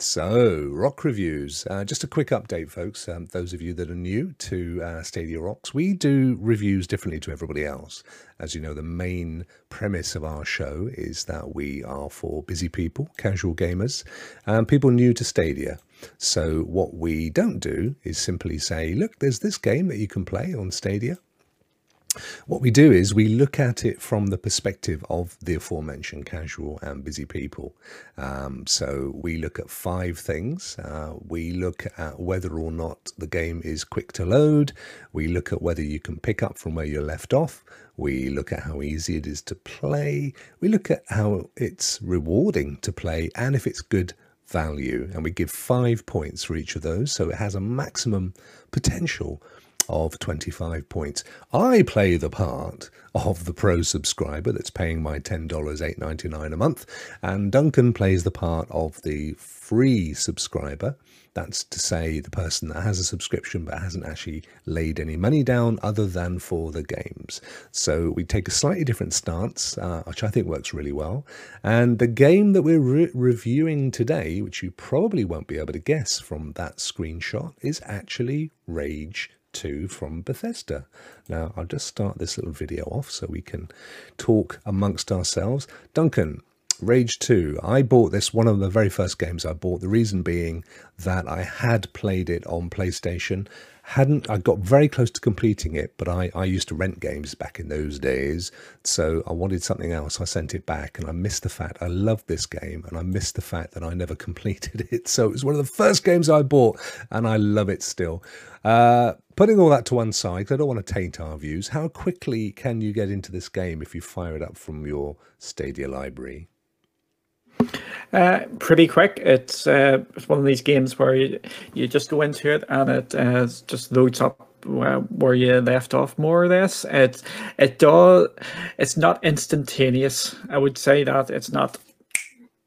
So, rock reviews. Uh, just a quick update, folks. Um, those of you that are new to uh, Stadia Rocks, we do reviews differently to everybody else. As you know, the main premise of our show is that we are for busy people, casual gamers, and people new to Stadia. So, what we don't do is simply say, look, there's this game that you can play on Stadia. What we do is we look at it from the perspective of the aforementioned casual and busy people. Um, so we look at five things. Uh, we look at whether or not the game is quick to load. We look at whether you can pick up from where you left off. We look at how easy it is to play. We look at how it's rewarding to play and if it's good value. And we give five points for each of those. So it has a maximum potential of 25 points. I play the part of the pro subscriber that's paying my $10, $8.99 a month, and Duncan plays the part of the free subscriber. That's to say, the person that has a subscription but hasn't actually laid any money down other than for the games. So we take a slightly different stance, uh, which I think works really well. And the game that we're re- reviewing today, which you probably won't be able to guess from that screenshot, is actually Rage 2 from Bethesda. Now, I'll just start this little video off so we can talk amongst ourselves. Duncan, Rage 2. I bought this one of the very first games I bought. The reason being that I had played it on PlayStation. Hadn't I got very close to completing it, but I, I used to rent games back in those days. So I wanted something else. I sent it back and I missed the fact I loved this game and I missed the fact that I never completed it. So it was one of the first games I bought and I love it still. Uh, putting all that to one side, 'cause I don't want to taint our views, how quickly can you get into this game if you fire it up from your Stadia library? Uh, pretty quick. It's uh, it's one of these games where you, you just go into it and it uh, just loads up where, where you left off, more or less. It it does. It's not instantaneous. I would say that it's not.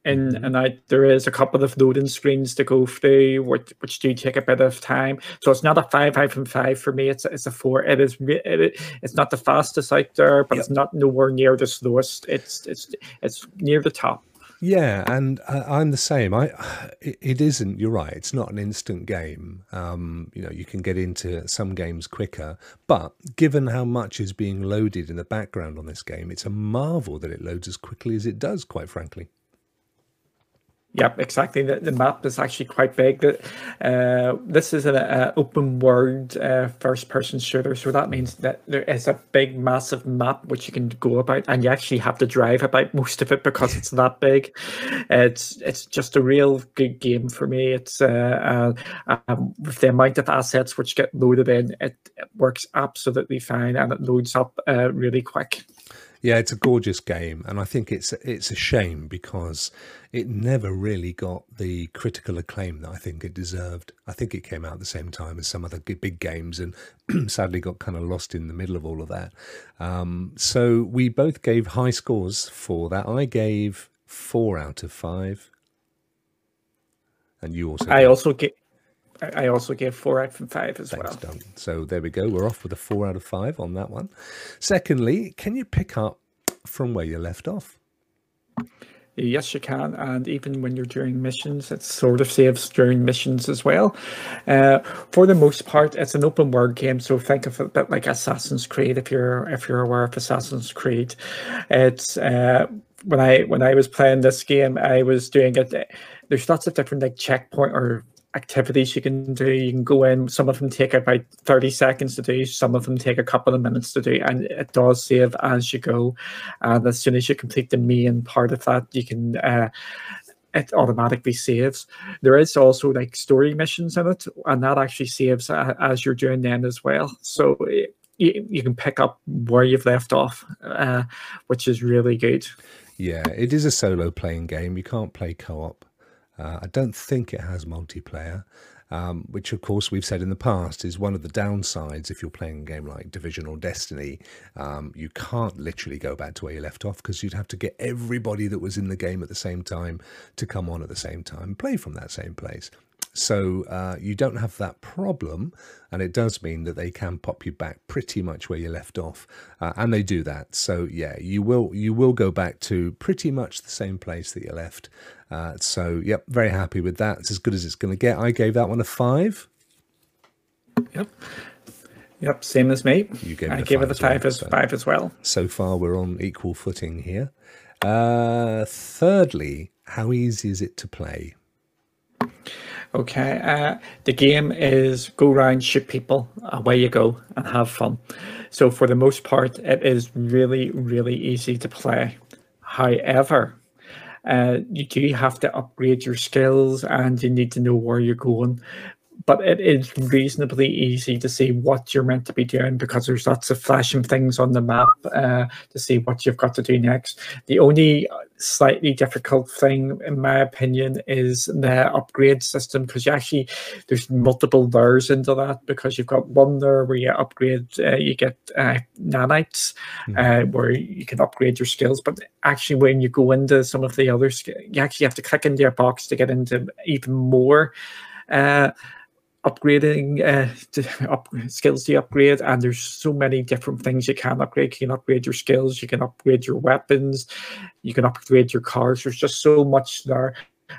In and out, there is a couple of loading screens to go through, which, which do take a bit of time. So it's not a five five from five for me. It's it's a four. It is. It, it's not the fastest out there, but it's not nowhere near the slowest. It's it's it's near the top. Yeah, and uh, I'm the same. I it isn't. You're right. It's not an instant game. Um, you know, you can get into some games quicker, but given how much is being loaded in the background on this game, it's a marvel that it loads as quickly as it does. Quite frankly. Yep, exactly. The, the map is actually quite big. Uh, this is an uh, open world uh, first person shooter, so that means that there is a big, massive map which you can go about, and you actually have to drive about most of it because it's that big. It's it's just a real good game for me. It's uh, uh, um, with the amount of assets which get loaded in, it, it works absolutely fine, and it loads up uh, really quick. Yeah, it's a gorgeous game, and I think it's it's a shame because it never really got the critical acclaim that I think it deserved. I think it came out at the same time as some other big games, and sadly got kind of lost in the middle of all of that. Um, so we both gave high scores for that. I gave four out of five, and you also. I gave- also get. I also gave four out of five as Thanks, well. So there we go. We're off with a four out of five on that one. Secondly, can you pick up from where you left off? Yes, you can, and even when you're doing missions, it sort of saves during missions as well. Uh, for the most part, it's an open world game, so think of it a bit like Assassin's Creed. If you're if you're aware of Assassin's Creed, it's uh, when I when I was playing this game, I was doing it. There's lots of different like checkpoint or activities you can do. You can go in. Some of them take about thirty seconds to do. Some of them take a couple of minutes to do, and it does save as you go. And as soon as you complete the main part of that, you can. Uh, it automatically saves. There is also like story missions in it, and that actually saves uh, as you're doing them as well. So it, you, you can pick up where you've left off, uh, which is really good. Yeah, it is a solo playing game. You can't play co op. Uh, I don't think it has multiplayer, um, which, of course, we've said in the past is one of the downsides if you're playing a game like Division or Destiny. Um, you can't literally go back to where you left off because you'd have to get everybody that was in the game at the same time to come on at the same time, and play from that same place. So uh, you don't have that problem, and it does mean that they can pop you back pretty much where you left off, uh, and they do that. So yeah, you will you will go back to pretty much the same place that you left. Uh, so yep, very happy with that. It's as good as it's going to get. I gave that one a five. Yep. Yep, same as me. You gave I it a gave five it a as well, five as so- five as well. So far, we're on equal footing here. Uh, thirdly, how easy is it to play? Okay, uh, the game is go around, shoot people, away you go, and have fun. So for the most part, it is really, really easy to play. However, uh, you do have to upgrade your skills, and you need to know where you're going. But it is reasonably easy to see what you're meant to be doing because there's lots of flashing things on the map uh, to see what you've got to do next. The only slightly difficult thing, in my opinion, is the upgrade system because you actually there's multiple layers into that because you've got one there where you upgrade, uh, you get uh, nanites uh, where you can upgrade your skills, but actually when you go into some of the other, you actually have to click into your box to get into even more. Upgrading uh, up, skills to upgrade and there's so many different things you can upgrade you can upgrade your skills you can upgrade your weapons you can upgrade your cars there's just so much there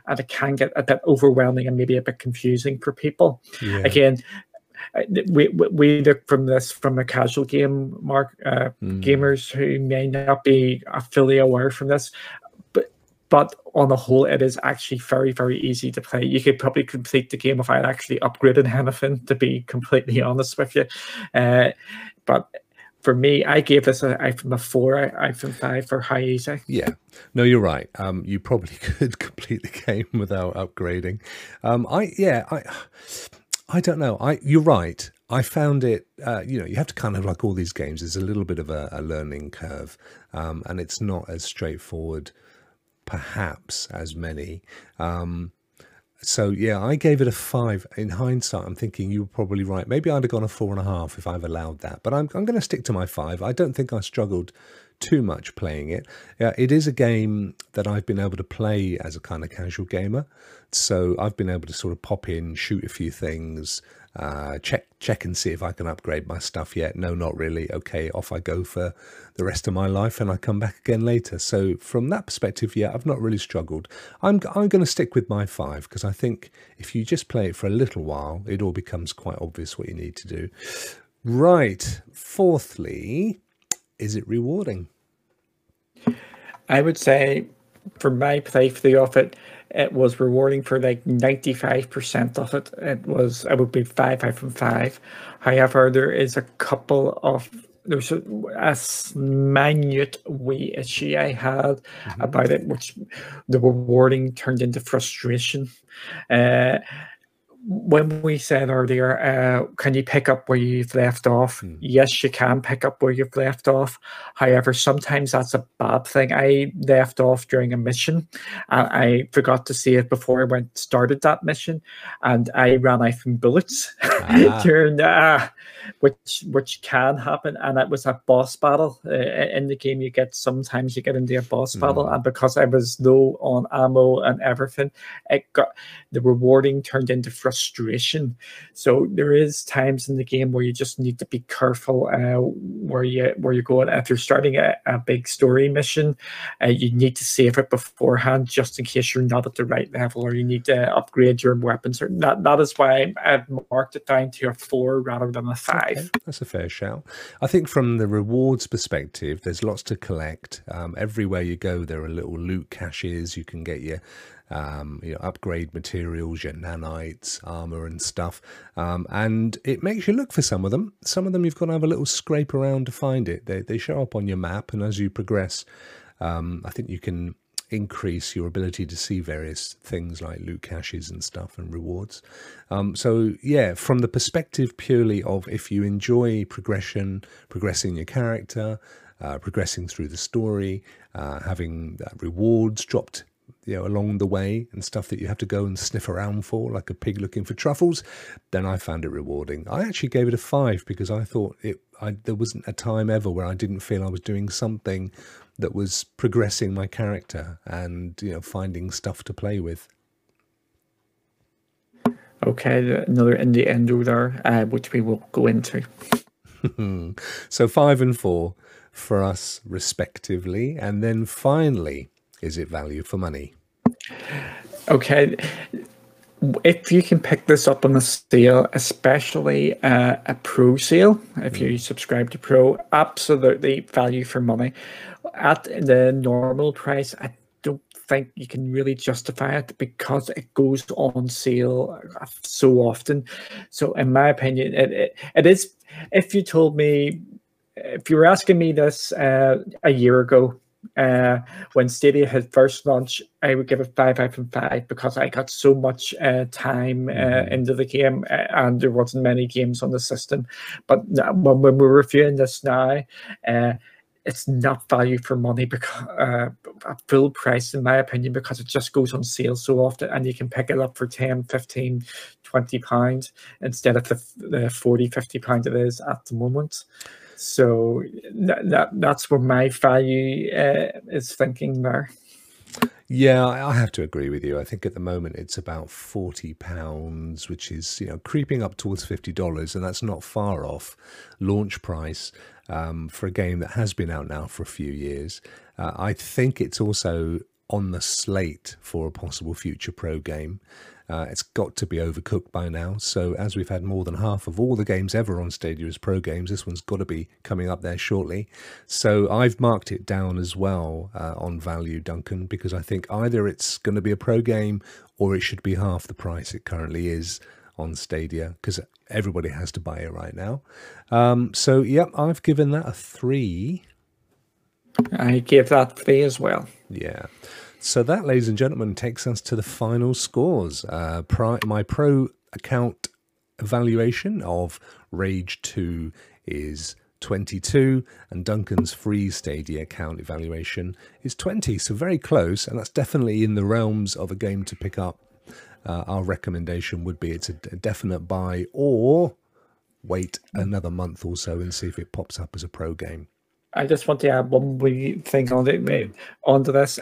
and it can get a bit overwhelming and maybe a bit confusing for people Yeah. again we, we look from this from a casual game mark uh, Mm. gamers who may not be fully aware from this but on the whole it is actually very very easy to play you could probably complete the game without actually upgrading anything to be completely honest with you uh, but for me i gave this a i from a four I, I from five for high easy Yeah, no, you're right. Um, you probably could complete the game without upgrading. Um, I yeah, I I don't know. I you're right. I found it. Uh, you know, you have to kind of like all these games. There's a little bit of a, a learning curve, um, and it's not as straightforward, perhaps, as many. Um, so yeah, I gave it a five. In hindsight, I'm thinking you were probably right. Maybe I'd have gone a four and a half if I've allowed that. But I'm I'm going to stick to my five. I don't think I struggled too much playing it. Yeah, it is a game that I've been able to play as a kind of casual gamer. So I've been able to sort of pop in, shoot a few things, uh, check check and see if I can upgrade my stuff yet. No, not really. Okay, off I go for the rest of my life, and I come back again later. So from that perspective, yeah, I've not really struggled. I'm I'm going to stick with my five because I think if you just play it for a little while, it all becomes quite obvious what you need to do. Right. Fourthly, is it rewarding? I would say for my playthrough of it, it was rewarding for like 95% of it. It was, I would be five out from five. However, there is a couple of, there's a, a minute wee issue I had about it, which the rewarding turned into frustration. Uh, when we said earlier, uh, can you pick up where you've left off? Yes, you can pick up where you've left off. However, sometimes that's a bad thing. I left off during a mission, and I forgot to see it before I went started that mission, and I ran out of bullets Ah. during uh, which which can happen. And it was a boss battle uh, in the game. You get sometimes you get into a boss battle, and because I was low on ammo and everything, it got the rewarding turned into frustration frustration. So there is times in the game where you just need to be careful uh, where you where you're going. If you're starting a, a big story mission, uh, you need to save it beforehand just in case you're not at the right level or you need to upgrade your weapons. Or that that is why I've marked it down to a four rather than a five. Okay. That's a fair shout. I think from the rewards perspective, there's lots to collect. Um, everywhere you go, there are little loot caches. You can get your um, upgrade materials, your nanites, armor, and stuff. Um, and it makes you look for some of them. Some of them you've got to have a little scrape around to find it. They, they show up on your map, and as you progress, um, I think you can increase your ability to see various things like loot caches and stuff and rewards. Um, so yeah, from the perspective purely of if you enjoy progression, progressing your character, uh, progressing through the story, uh, having uh, rewards dropped you know along the way and stuff that you have to go and sniff around for like a pig looking for truffles then i found it rewarding i actually gave it a five because i thought it I, there wasn't a time ever where i didn't feel i was doing something that was progressing my character and you know finding stuff to play with okay another indie endo there uh, which we will go into so five and four for us respectively and then finally is it value for money? Okay. If you can pick this up on a sale, especially uh, a pro sale, if you mm. subscribe to pro, absolutely value for money. At the normal price, I don't think you can really justify it because it goes on sale so often. So, in my opinion, it, it, it is. If you told me, if you were asking me this uh, a year ago, uh, when Stadia had first launched, I would give it five out of five because I got so much uh, time uh, mm-hmm. into the game uh, and there wasn't many games on the system. But when, when we're reviewing this now, uh, it's not value for money because uh, full price in my opinion because it just goes on sale so often and you can pick it up for 10 15 20 pounds instead of the, the 40 50 pounds it is at the moment so that, that that's where my value uh, is thinking there. Yeah, I have to agree with you. I think at the moment it's about forty pounds, which is you know creeping up towards fifty dollars, and that's not far off launch price um, for a game that has been out now for a few years. Uh, I think it's also on the slate for a possible future pro game. Uh, it's got to be overcooked by now. So, as we've had more than half of all the games ever on Stadia as pro games, this one's got to be coming up there shortly. So, I've marked it down as well uh, on value, Duncan, because I think either it's going to be a pro game or it should be half the price it currently is on Stadia because everybody has to buy it right now. Um, so, yep, I've given that a three. I give that three as well. Yeah. So that, ladies and gentlemen, takes us to the final scores. Uh, pri- my pro account evaluation of Rage 2 is 22, and Duncan's free Stadia account evaluation is 20. So very close, and that's definitely in the realms of a game to pick up. Uh, our recommendation would be it's a, definite buy or wait another month or so and see if it pops up as a pro game. I just want to add one wee thing on it, onto this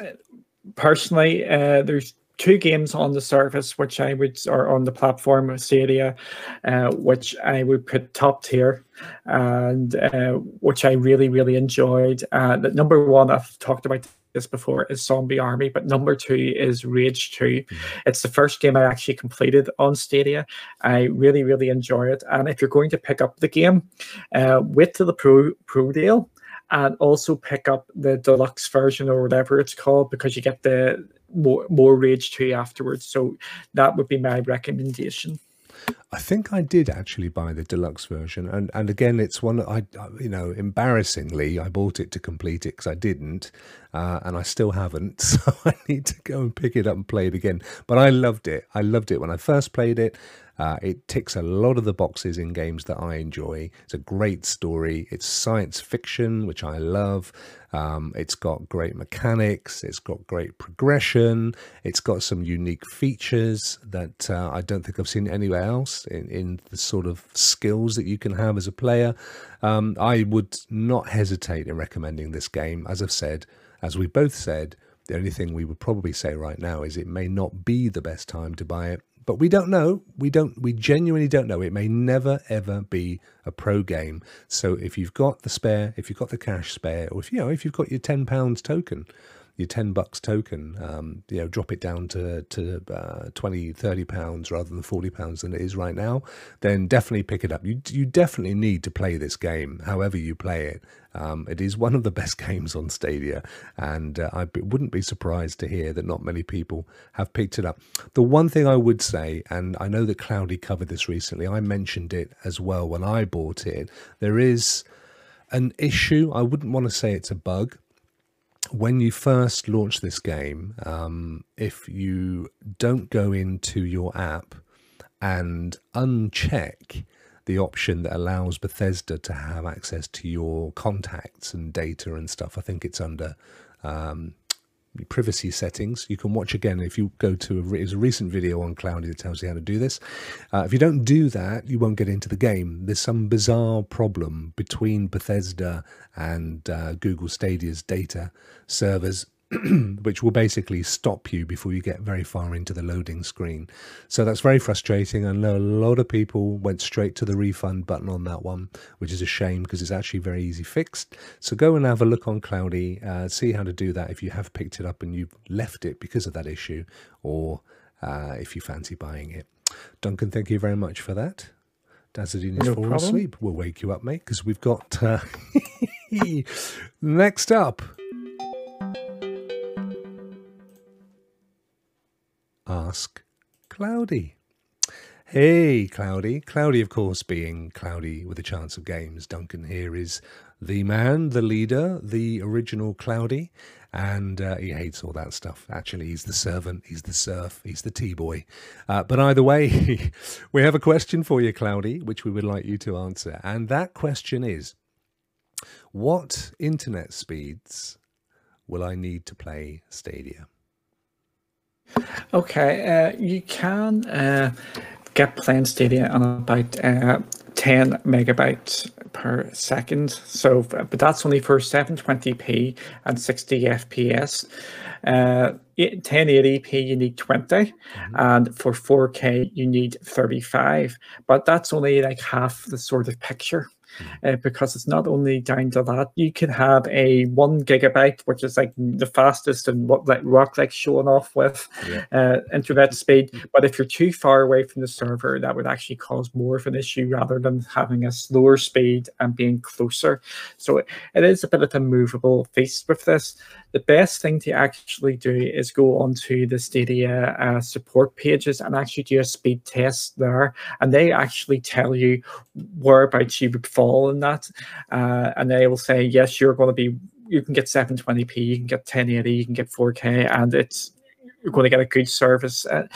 personally, uh, there's two games on the service which I would, or on the platform of Stadia, uh, which I would put top tier, and uh, which I really, really enjoyed. Uh, number one, I've talked about this before, is Zombie Army, but number two is Rage 2. Mm-hmm. It's the first game I actually completed on Stadia. I really, really enjoy it. And if you're going to pick up the game, uh, wait till the Pro Pro deal and also pick up the deluxe version or whatever it's called because you get the more, more Rage 2 afterwards. So that would be my recommendation. I think I did actually buy the deluxe version, and and again, it's one I, you know, embarrassingly, I bought it to complete it because I didn't, uh, and I still haven't. So I need to go and pick it up and play it again. But I loved it. I loved it when I first played it. Uh, it ticks a lot of the boxes in games that I enjoy. It's a great story. It's science fiction, which I love. Um, it's got great mechanics. It's got great progression. It's got some unique features that uh, I don't think I've seen anywhere else in, in the sort of skills that you can have as a player. Um, I would not hesitate in recommending this game. As I've said, as we both said, the only thing we would probably say right now is it may not be the best time to buy it but we don't know. We don't. We genuinely don't know. It may never ever be a pro game. So if you've got the spare, if you've got the cash spare, or if you know if you've got your ten pounds token, your 10 bucks token, um, you know, drop it down to, to uh, 20, 30 pounds rather than 40 pounds than it is right now, then definitely pick it up. You, you definitely need to play this game, however you play it. Um, it is one of the best games on Stadia, and uh, I wouldn't be surprised to hear that not many people have picked it up. The one thing I would say, and I know that Cloudy covered this recently, I mentioned it as well when I bought it, there is an issue. I wouldn't want to say it's a bug, when you first launch this game, um, if you don't go into your app and uncheck the option that allows Bethesda to have access to your contacts and data and stuff, I think it's under um, privacy settings. You can watch again if you go to a, a recent video on Cloudy that tells you how to do this. Uh, if you don't do that, you won't get into the game. There's some bizarre problem between Bethesda and uh, Google Stadia's data servers which will basically stop you before you get very far into the loading screen. So that's very frustrating. I know a lot of people went straight to the refund button on that one, which is a shame because it's actually very easy fixed. So go and have a look on Cloudy, uh, see how to do that if you have picked it up and you've left it because of that issue, or uh, if you fancy buying it. Duncan, thank you very much for that. Dazadine is no falling asleep. We'll wake you up, mate, because we've got uh, next up ask Cloudy. Hey, Cloudy. Cloudy, of course, being Cloudy with a chance of games. Duncan here is the man, the leader, the original Cloudy, and uh, he hates all that stuff. Actually, he's the servant, he's the serf, he's the tea boy. Uh, but either way, we have a question for you, Cloudy, which we would like you to answer. And that question is What internet speeds will I need to play Stadia? Okay, uh, you can uh, get playing Stadia on about uh, 10 megabytes per second. So, but that's only for 720p and 60 FPS. Uh, 1080p you need 20 mm-hmm. and for 4k you need 35 but that's only like half the sort of picture uh, because it's not only down to that. You can have a one gigabyte, which is like the fastest and what like Rock like showing off with yeah. uh, internet speed. But if you're too far away from the server, that would actually cause more of an issue rather than having a slower speed and being closer. So it, it is a bit of a movable feast with this. The best thing to actually do is go onto the Stadia uh, support pages and actually do a speed test there, and they actually tell you whereabouts you would fall in that, uh, and they will say yes, you're going to be, you can get 720p, you can get 1080, you can get 4K, and it's you're going to get a good service. Uh,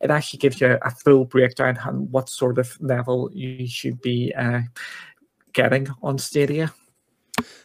it actually gives you a full breakdown on what sort of level you should be uh, getting on Stadia.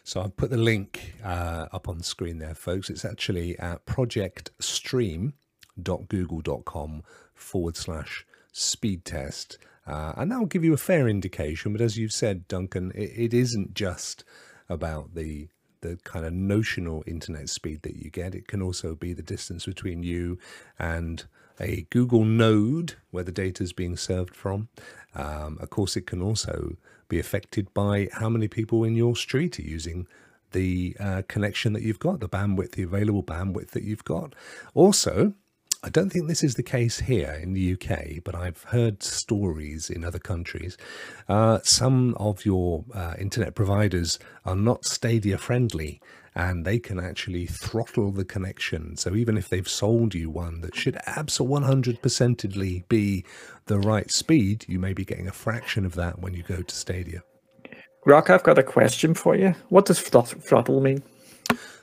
So I've put the link uh, up on the screen there, folks. It's actually at projectstream.google.com forward slash speed test. Uh, and that will give you a fair indication. But as you've said, Duncan, it, it isn't just about the the kind of notional internet speed that you get. It can also be the distance between you and a Google node where the data is being served from. Um, of course, it can also be affected by how many people in your street are using the uh, connection that you've got, the bandwidth, the available bandwidth that you've got. Also, I don't think this is the case here in the UK, but I've heard stories in other countries. Uh, some of your uh, internet providers are not Stadia friendly and they can actually throttle the connection. So even if they've sold you one that should absolutely 100%edly be the right speed, you may be getting a fraction of that when you go to Stadia. Rock, I've got a question for you. What does throttle mean?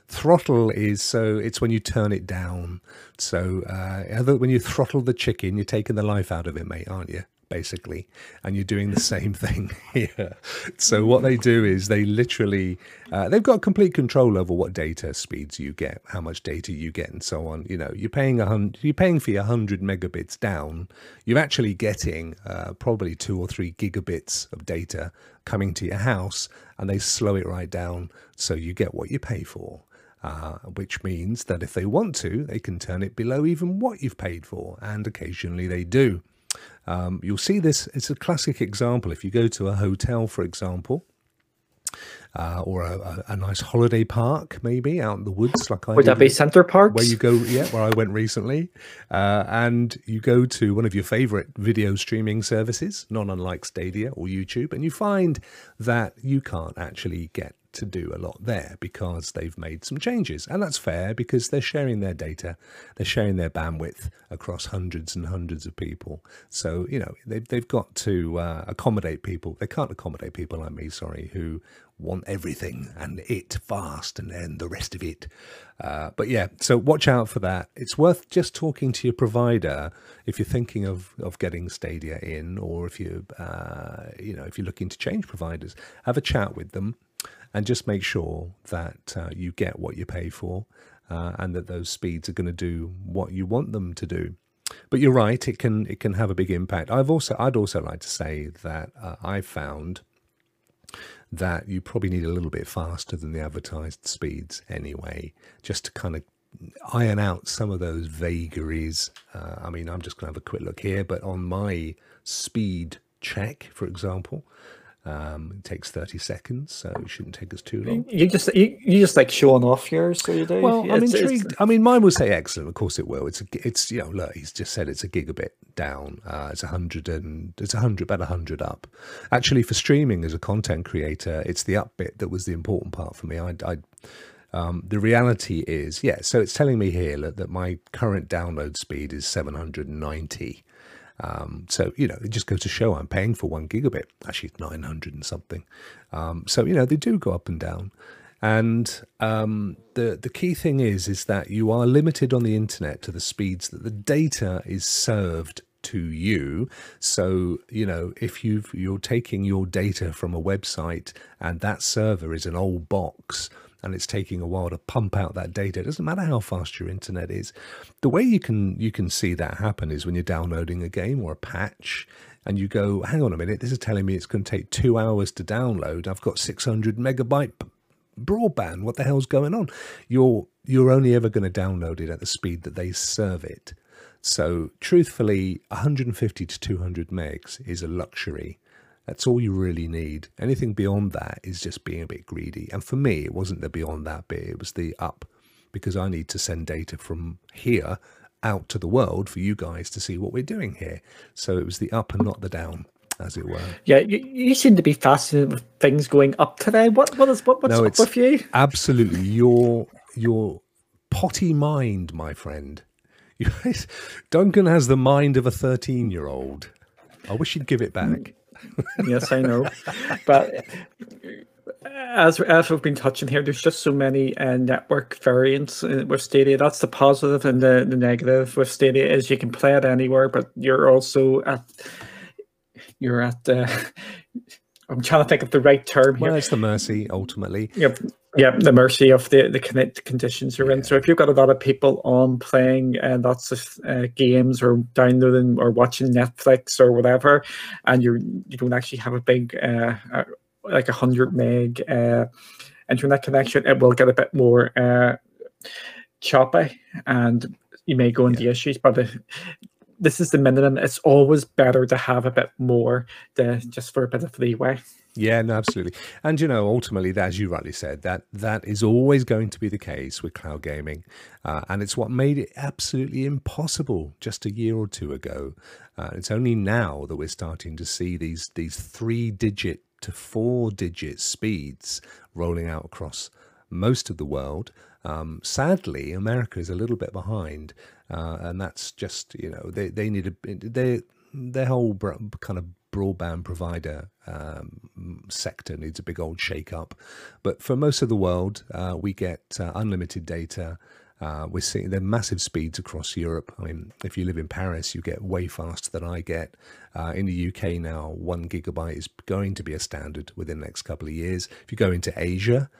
Throttle is so it's when you turn it down. So uh, when you throttle the chicken, you're taking the life out of it, mate, aren't you? Basically, and you're doing the same thing here. So what they do is they literally uh, they've got complete control over what data speeds you get, how much data you get, and so on. You know, you're paying a hundred, you're paying for your hundred megabits down. You're actually getting uh, probably two or three gigabits of data coming to your house, and they slow it right down so you get what you pay for. Uh, which means that if they want to, they can turn it below even what you've paid for, and occasionally they do. Um, you'll see this, it's a classic example. If you go to a hotel, for example, uh, or a, a, a, nice holiday park, maybe out in the woods, like I would that be Center Park? Where you go, yeah, where I went recently, uh, and you go to one of your favorite video streaming services, not unlike Stadia or YouTube, and you find that you can't actually get to do a lot there because they've made some changes. And that's fair because they're sharing their data, they're sharing their bandwidth across hundreds and hundreds of people. So, you know, they've, they've got to uh, accommodate people. They can't accommodate people like me, sorry, who want everything and it fast and then the rest of it. Uh, but yeah, so watch out for that. It's worth just talking to your provider if you're thinking of, of getting Stadia in or if you uh, you know if you're looking to change providers, have a chat with them and just make sure that uh, you get what you pay for uh, and that those speeds are going to do what you want them to do. But you're right; it can it can have a big impact. I've also I'd also like to say that uh, I found that you probably need a little bit faster than the advertised speeds anyway, just to kind of iron out some of those vagaries. Uh, I mean, I'm just going to have a quick look here, but on my speed check, for example, um, it takes 30 seconds, so it shouldn't take us too long. You just you, you just like showing off yours, so you do. Well, I'm intrigued. I mean, mine will say excellent. Of course, it will. It's a, it's you know, look, he's just said it's a gigabit down. Uh, it's a hundred and it's a hundred, about a hundred up. Actually, for streaming as a content creator, it's the up bit that was the important part for me. I, I um, the reality is, yeah. So it's telling me here that, that my current download speed is 790. Um, so, you know, it just goes to show I'm paying for one gigabit. Actually, it's 900 and something. Um, so, you know, they do go up and down. And um, the the key thing is is that you are limited on the internet to the speeds that the data is served to you. So you know if you you're taking your data from a website and that server is an old box, and it's taking a while to pump out that data. It doesn't matter how fast your internet is. The way you can you can see that happen is when you're downloading a game or a patch and you go, hang on a minute, this is telling me it's going to take two hours to download. I've got 600 megabyte broadband. What the hell's going on? You're you're only ever going to download it at the speed that they serve it. So truthfully, 150 to 200 megs is a luxury that's all you really need. Anything beyond that is just being a bit greedy. And for me, it wasn't the beyond that bit, it was the up, because I need to send data from here out to the world for you guys to see what we're doing here. So it was the up and not the down. As it were. Yeah, you, you seem to be fascinated with things going up today. What what is what, what's no, up with you? Absolutely, your your potty mind, my friend. Duncan has the mind of a thirteen-year-old. I wish he'd give it back yes, I know. But as as we've been touching here, there's just so many uh, network variants uh, with Stadia. That's the positive, and the, the negative with Stadia is you can play it anywhere, but you're also at you're at. Uh, I'm trying to think of the right term here. Well, it's the mercy ultimately. Yep. Yeah, the mercy of the the conditions you're in. So if you've got a lot of people on playing and uh, lots of uh, games or downloading or watching Netflix or whatever, and you you don't actually have a big uh, uh, like a hundred meg uh, internet connection, it will get a bit more uh, choppy, and you may go into yeah. issues. But this is the minimum. It's always better to have a bit more, to, just for a bit of leeway. Yeah, no, absolutely. And you know, ultimately, as you rightly said, that that is always going to be the case with cloud gaming, uh, and it's what made it absolutely impossible just a year or two ago. Uh, it's only now that we're starting to see these these three-digit to four-digit speeds rolling out across most of the world. Um, sadly, America is a little bit behind, uh, and that's just you know they they need a they their whole kind of broadband provider um, sector needs a big old shake up. But for most of the world, uh, we get uh, unlimited data. Uh, we're seeing the massive speeds across Europe. I mean, if you live in Paris, you get way faster than I get. Uh, in the UK now, one gigabyte is going to be a standard within the next couple of years. If you go into Asia,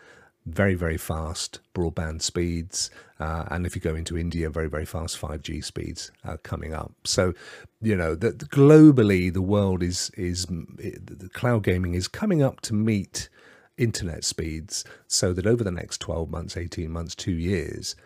very, very fast broadband speeds. Uh, and if you go into India, very, very fast 5G speeds are coming up. So, you know, that globally, the world is, is the cloud gaming is coming up to meet internet speeds so that over the next 12 months, 18 months, two years,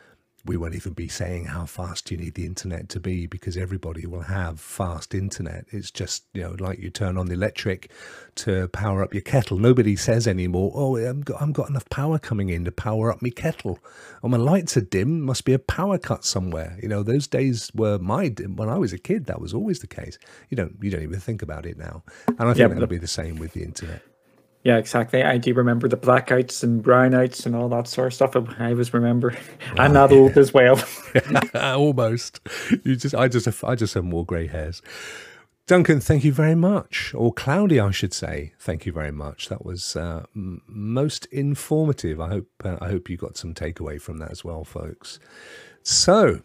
we won't even be saying how fast you need the internet to be because everybody will have fast internet. It's just, you know, like you turn on the electric to power up your kettle. Nobody says anymore, oh, I've got, I've got enough power coming in to power up my kettle. Oh, my lights are dim. Must be a power cut somewhere. You know, those days were my, when I was a kid, that was always the case. You don't, you don't even think about it now. And I think yeah, that'll be the same with the internet. Yeah, exactly. I do remember the blackouts and brownouts and all that sort of stuff. I always remember. I'm not old as well. Almost. You just, I just, have, I just have more grey hairs. Duncan, thank you very much, or Cloudy, I should say. Thank you very much. That was uh, m- most informative. I hope, uh, I hope you got some takeaway from that as well, folks. So,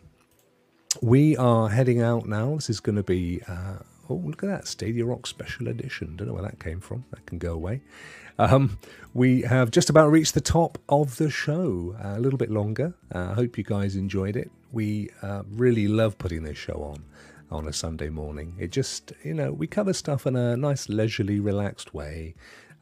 we are heading out now. This is going to be uh, Oh, look at that Stadia Rock Special Edition. Don't know where that came from. That can go away. Um, we have just about reached the top of the show. Uh, a little bit longer. I uh, hope you guys enjoyed it. We uh, really love putting this show on on a Sunday morning. It just, you know, we cover stuff in a nice, leisurely, relaxed way.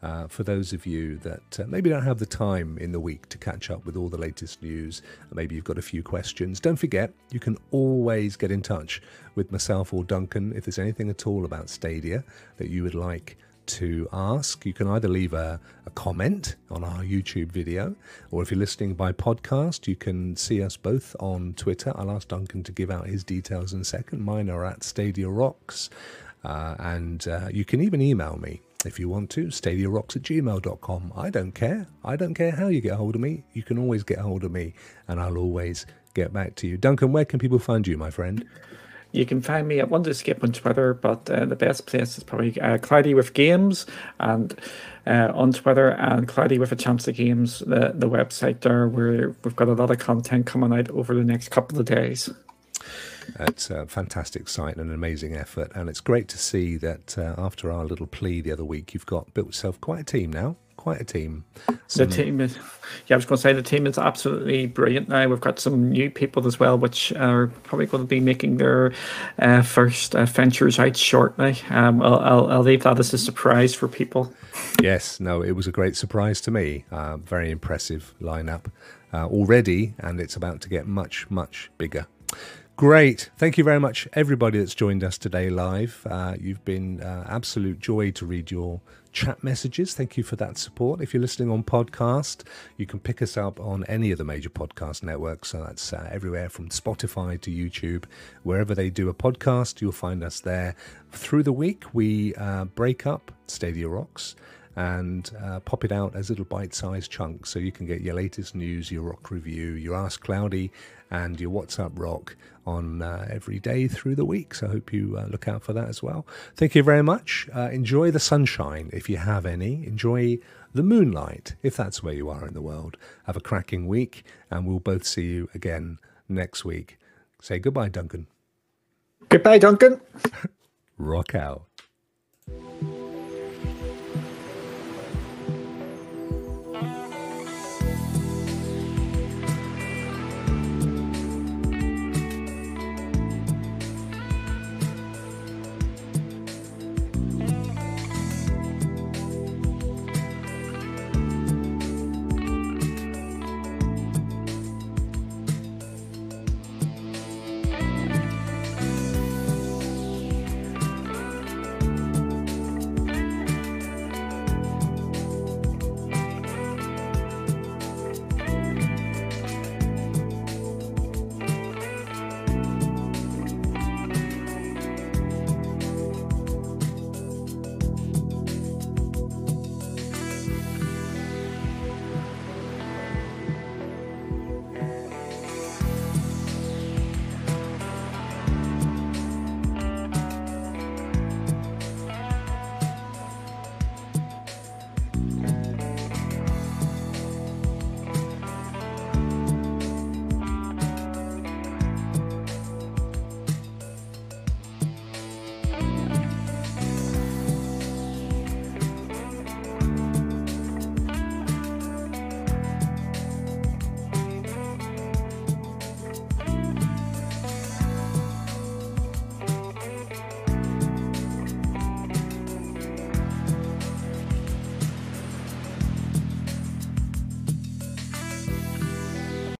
Uh, for those of you that uh, maybe don't have the time in the week to catch up with all the latest news, maybe you've got a few questions, don't forget you can always get in touch with myself or Duncan if there's anything at all about Stadia that you would like to ask. You can either leave a, a, comment on our YouTube video, or if you're listening by podcast, you can see us both on Twitter. I'll ask Duncan to give out his details in a second. Mine are at Stadia Rocks. Uh, and uh, you can even email me if you want to, stadiarocks at gmail.com. I don't care. I don't care how you get hold of me. You can always get hold of me, and I'll always get back to you. Duncan, where can people find you, my friend? You can find me at Wonderscape on Twitter, but uh, the best place is probably uh, Cloudy with Games and uh, on Twitter and Cloudy with a Chance of Games, the, the website there, where we've got a lot of content coming out over the next couple of days. It's a fantastic site and an amazing effort, and it's great to see that uh, after our little plea the other week, you've got built yourself quite a team now. Quite a team. Some... The team is, yeah, I was going to say the team is absolutely brilliant now. We've got some new people as well, which are probably going to be making their uh, first uh, ventures out shortly. Um, I'll, I'll, I'll, leave that as a surprise for people. Yes, no, it was a great surprise to me. Uh, very impressive lineup uh, already, and it's about to get much, much bigger. Great. Thank you very much, everybody that's joined us today live. Uh, you've been uh, absolute joy to read your chat messages. Thank you for that support. If you're listening on podcast, you can pick us up on any of the major podcast networks. So that's uh, everywhere from Spotify to YouTube. Wherever they do a podcast, you'll find us there. Through the week, we uh, break up Stadia Rocks and uh, pop it out as little bite-sized chunks so you can get your latest news, your rock review, your Ask Cloudy, and your WhatsApp Rock on uh, every day through the week. So I hope you uh, look out for that as well. Thank you very much. Uh, enjoy the sunshine if you have any. Enjoy the moonlight if that's where you are in the world. Have a cracking week, and we'll both see you again next week. Say goodbye, Duncan. Goodbye, Duncan. Rock out.